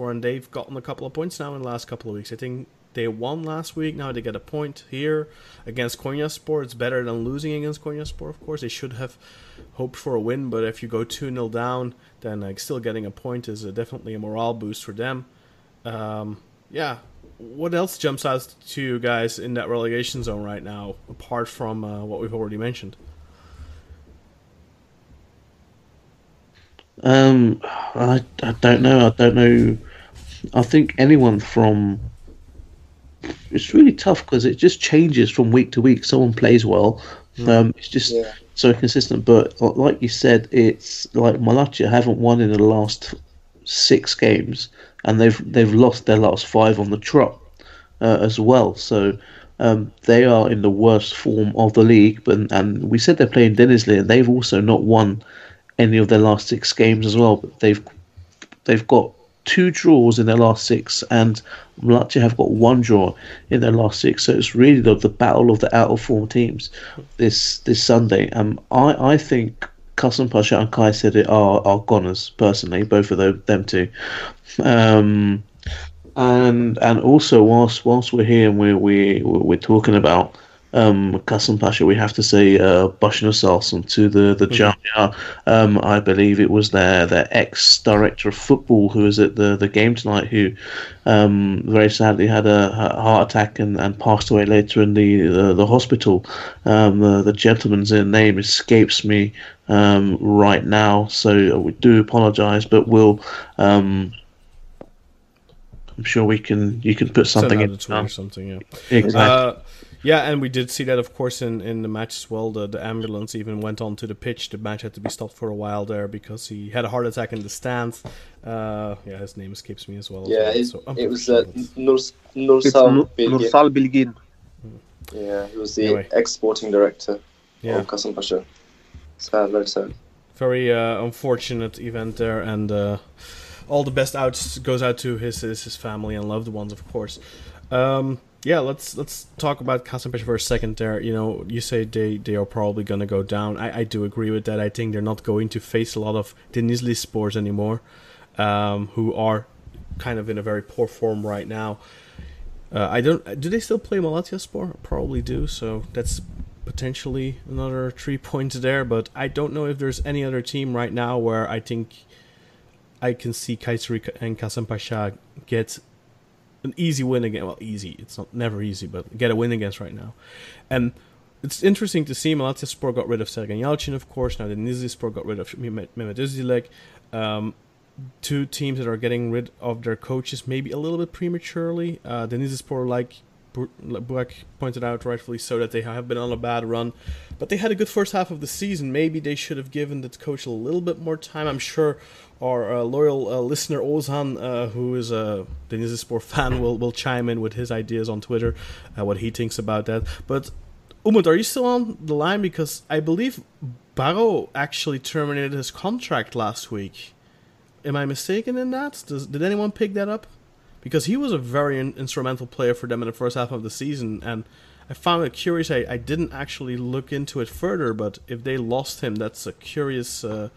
and they've gotten a couple of points now in the last couple of weeks. I think they won last week. Now they get a point here against Konyaspor. It's better than losing against Konya Konyaspor, of course. They should have hoped for a win, but if you go 2 0 down, then like, still getting a point is uh, definitely a morale boost for them. Um, yeah. What else jumps out to you guys in that relegation zone right now, apart from uh, what we've already mentioned? Um, I, I don't know. I don't know. I think anyone from it's really tough because it just changes from week to week. Someone plays well. Um, it's just Yeah. so consistent. But like you said, it's like Malatya haven't won in the last six games, and they've they've lost their last five on the trot uh, as well. So um, they are in the worst form of the league. But and we said they're playing Denizli, and they've also not won any of their last six games as well. But they've they've got two draws in their last six, and Malatya have got one draw in their last six. So it's really the, the battle of the out of form teams this this Sunday. Um, I I think Kasımpaşa and Kayseri are are goners personally, both of them them two. Um, and and also whilst whilst we're here and we're we we're talking about um Kasımpaşa, we have to say uh Başına sağ olsun to the the Jamia. Um, I believe it was their their ex director of football who was at the the game tonight who um very sadly had a, a heart attack and, and passed away later in the the, the hospital. Um, the, the gentleman's name escapes me um right now, so we do apologise, but we'll um. I'm sure we can. You can put something in. out a tweet or something, yeah. Exactly. Uh, yeah, and we did see that, of course, in, in the match as well. The, the ambulance even went onto the pitch. The match had to be stopped for a while there because he had a heart attack in the stands. Uh, yeah, his name escapes me as well. as Yeah, well, it, so it was uh. Nur, Nursal Nur- Bilgin. Nursal Bilgin. Yeah, he was the Anyway. ex-sporting director yeah, of Kasımpaşa. Sad, very sad. very uh, unfortunate event there, and uh, all the best outs goes out to his his, his family and loved ones, of course. Um, yeah, let's let's talk about Kasımpaşa for a second. There, you know, you say they they are probably going to go down. I, I do agree with that. I think they're not going to face a lot of Denizli Spors anymore, um, who are kind of in a very poor form right now. Uh, I don't. Do they still play Malatya Spor? Probably do. So that's potentially another three points there. But I don't know if there's any other team right now where I think I can see Kayseri and Kasımpaşa get an easy win again. Well, easy. It's not never easy, but get a win against right now. And it's interesting to see Malatya Spor got rid of Sergen Yalçın, of course. Now the Denizli Spor got rid of Mehmet Özdilek. Um, two teams that are getting rid of their coaches maybe a little bit prematurely. Uh, Denizli Spor, like Bu- like Burak pointed out rightfully so that they have been on a bad run, but they had a good first half of the season. Maybe they should have given the coach a little bit more time. I'm sure our uh, loyal uh, listener Ozan, uh, who is a Denizlispor fan, will will chime in with his ideas on Twitter, what he thinks about that. But Umut, are you still on the line? Because I believe Barrow actually terminated his contract last week. Am I mistaken in that? Does, did anyone pick that up? Because he was a very in- instrumental player for them in the first half of the season, and I found it curious. I, I didn't actually look into it further, but if they lost him, that's a curious, uh,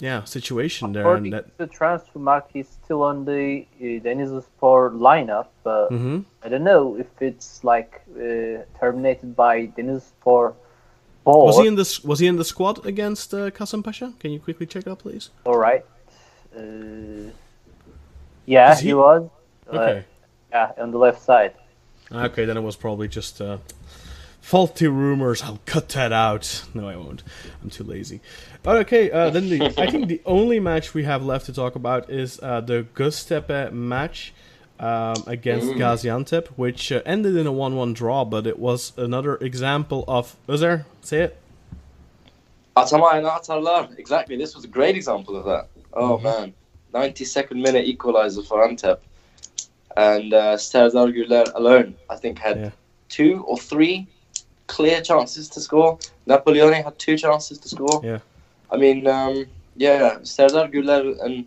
yeah, situation there. According And that, to the transfer market, he's still on the uh, Denizlispor lineup, but Mhm. I don't know if it's like uh, terminated by Denizlispor board. was he in this? Was he in the squad against uh, Kasımpaşa? Can you quickly check that, please? All right. Uh, yeah, he, he- was. Uh, Okay. yeah, on the left side. Okay, then it was probably just uh, faulty rumors. I'll cut that out. No, I won't. I'm too lazy. Okay, uh, then the, I think the only match we have left to talk about is uh, the Göztepe match um, against Gaziantep, which uh, ended in a 1-1 draw. But it was another example of. Was there? Say it. Atamayana Atarlar. Exactly. This was a great example of that. Oh Mm-hmm. man, 92nd minute equaliser for Antep, and uh, Serdar Güler alone, I think, had Yeah. two or three clear chances to score. Napoleoni had two chances to score. Yeah. I mean, um, yeah, Serdar Güler and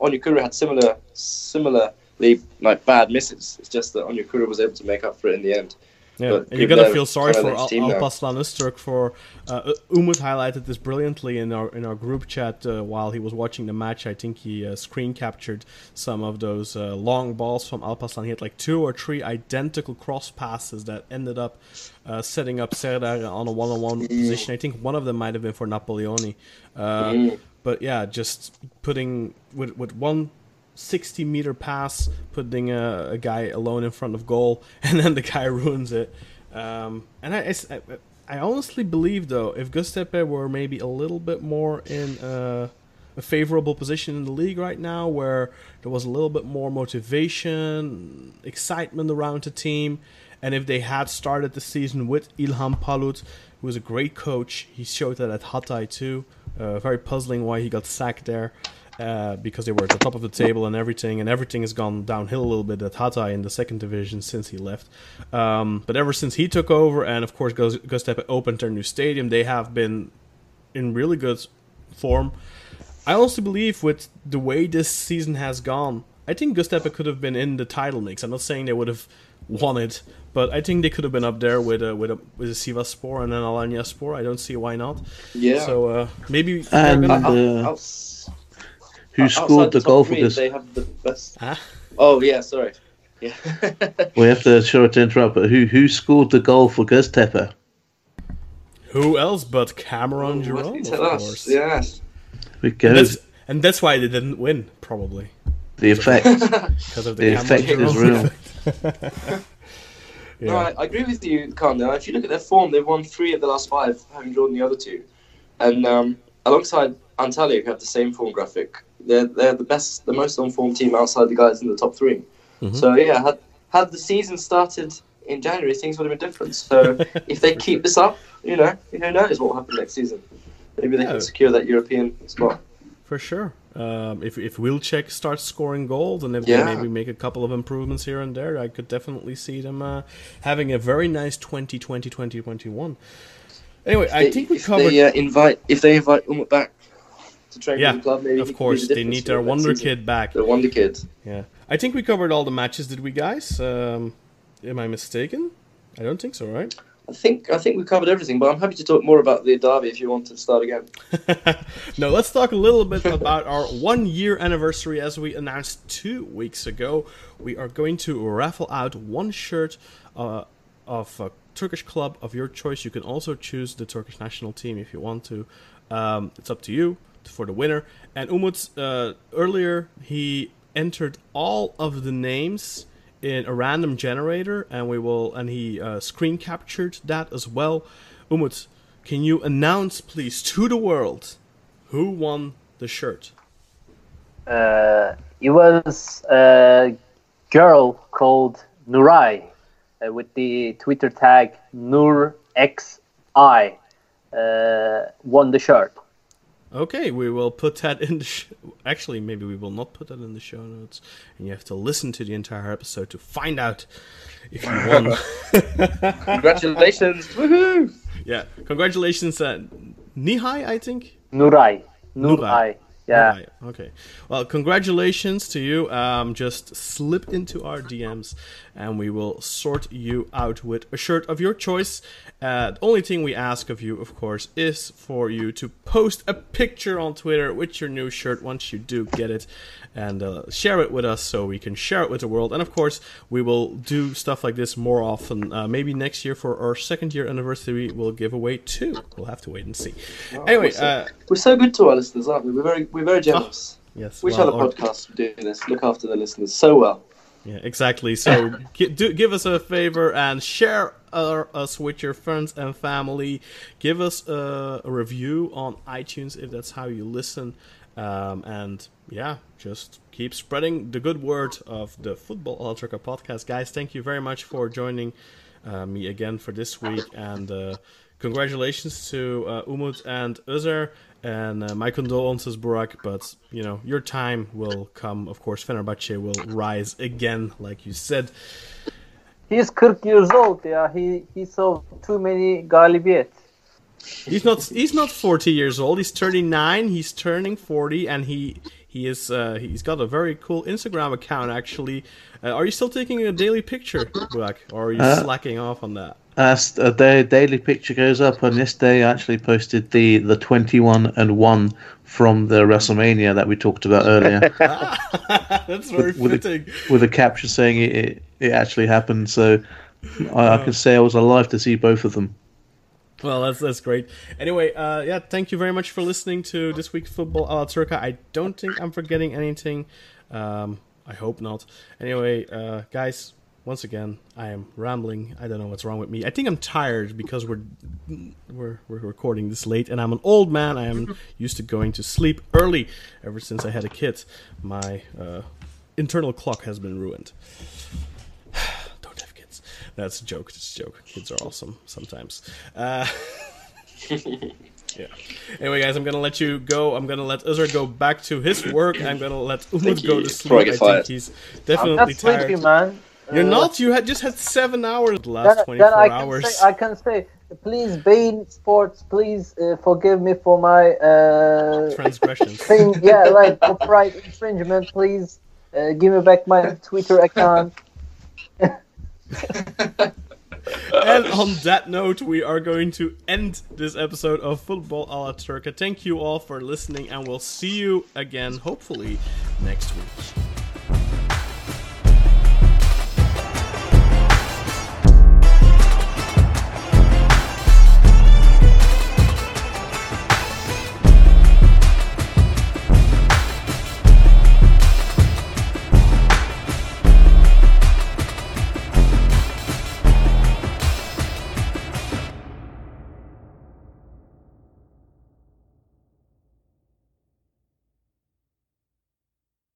Onyekuru had similar, similarly like bad misses. It's just that Onyekuru was able to make up for it in the end. Yeah, But and you're gonna feel sorry for Al-. Alpaslan Öztürk for uh, Umut highlighted this brilliantly in our in our group chat uh, while he was watching the match. I think he uh, screen captured some of those uh, long balls from Alpaslan. He had like two or three identical cross passes that ended up uh, setting up Serdar on a one-on-one position. I think one of them might have been for Napoleoni. Uh, Mm. But yeah, just putting with with one 60 meter pass, putting a, a guy alone in front of goal, and then the guy ruins it. Um, and I, I, I honestly believe, though, if Göztepe were maybe a little bit more in uh, a favorable position in the league right now, where there was a little bit more motivation, excitement around the team, and if they had started the season with İlhan Palut, who is a great coach, he showed that at Hatay too. Uh, very puzzling why he got sacked there uh, because they were at the top of the table and everything, and everything has gone downhill a little bit at Hatay in the second division since he left. Um, but ever since he took over, and of course Guz- Göztepe opened their new stadium, they have been in really good form. I also believe with the way this season has gone, I think Göztepe could have been in the title mix. I'm not saying they would have won it, but I think they could have been up there with a with a with a Sivasspor and an Alanya Spor. I don't see why not. Yeah. So uh, maybe And gonna- uh, Outs- who outside scored the top goal for this? They have the best. Huh? Oh yeah, sorry. Yeah. We have to sorry to interrupt, but who who scored the goal for Göztepe? who else but Cameron What Jerome, did of you tell us? course. Yes. We And go. that's, and that's why they didn't win, probably The effect. because of the, the Cameron effect is Jerome. real. Yeah. No, I, I agree with you, Khan. Now, if you look at their form, they've won three of the last five, having drawn the other two. And um, alongside Antalya, who have the same form graphic, they're they're the best, the most on-form team outside the guys in the top 3 Mhm. So yeah, had had the season started in January, things would have been different. So if they keep this up, you know, who knows what will happen next season? Maybe they Yeah. can secure that European spot. For sure. Um, if if Wilczek starts scoring goals and if Yeah. they maybe make a couple of improvements here and there, I could definitely see them uh, having a very nice 2020 2021. Anyway, I They- think we if covered. They, uh, invite if they invite Umut back to train Yeah, club, maybe of course, they need their wonder season. kid back. The wonder kid. Yeah, I think we covered all the matches. Did we, guys? Um, am I mistaken? I don't think so, right? I think I think we covered everything, but I'm happy to talk more about the derby if you want to start again. no, let's talk a little bit about our one year anniversary. As we announced two weeks ago, we are going to raffle out one shirt uh, of a Turkish club of your choice. You can also choose the Turkish national team if you want to. Um, it's up to you for the winner. And Umut, uh, earlier, he entered all of the names in a random generator, and we will, and he uh, screen captured that as well. Umut, can you announce, please, to the world who won the shirt? Uh, it was a girl called Nurai. uh, with the Twitter tag NurXI uh, won the shirt. Okay, we will put that in the. Sh- Actually, maybe we will not put that in the show notes, and you have to listen to the entire episode to find out if you won. Congratulations! Woohoo! yeah, congratulations, uh, Nihai, I think. Nurai. Nurai. Nurai. Yeah. Right, Okay. Well, congratulations to you. Um, just slip into our DMs, and we will sort you out with a shirt of your choice. Uh, the only thing we ask of you, of course, is for you to post a picture on Twitter with your new shirt once you do get it, and uh, share it with us so we can share it with the world. And of course, we will do stuff like this more often. Uh, maybe next year for our second year anniversary, we'll give away two. We'll have to wait and see. anyway, uh, We're so good to our listeners, aren't we? We're very, we're very generous. yes. Which well, other our- podcasts do this? Look after the listeners so well. Yeah, exactly. So gi- do, give us a favor and share uh, us with your friends and family. Give us a, a review on iTunes if that's how you listen. Um, and yeah, just keep spreading the good word of the Football Alaturka podcast. Guys, thank you very much for joining uh, me again for this week. And uh, congratulations to uh, Umut and Özer. And uh, my condolences, Burak. But, you know, your time will come. Of course, Fenerbahce will rise again, like you said. He's 40 years old. Yeah. He he saw too many galibiyet. He's not. He's not forty years old. He's thirty nine. He's turning forty, and he he is. Uh, he's got a very cool Instagram account. Actually, uh, are you still taking a daily picture, Burak, or are you Uh, slacking off on that? As a day, daily picture goes up, and this day I actually posted the the twenty one and one from the WrestleMania that we talked about earlier, That's very with fitting. a, with a caption saying it, it, it actually happened. So I, I can say I was alive to see both of them. Well, that's that's great. Anyway, uh, yeah, thank you very much for listening to this week's football ala Turca. I don't think I'm forgetting anything. Um, I hope not. Anyway, uh, guys, once again, I am rambling. I don't know what's wrong with me. I think I'm tired because we're we're we're recording this late, and I'm an old man. I am used to going to sleep early ever since I had a kid. My uh, internal clock has been ruined. Don't have kids. That's a joke. It's a joke. Kids are awesome sometimes. Uh, yeah. Anyway, guys, I'm gonna let you go. I'm gonna let Özer go back to his work. I'm gonna let Umut go to sleep. I think fired. he's I'm definitely not sleepy, tired. man. You're Uh, not. You had just had seven hours the last Then, 24 then I can hours. say, I can say, please, beIN Sports, please uh, forgive me for my uh, Transgressions. thing. Yeah, like copyright infringement. Please uh, give me back my Twitter account. and on that note, we are going to end this episode of Football a la Turca. Thank you all for listening, and we'll see you again, hopefully, next week.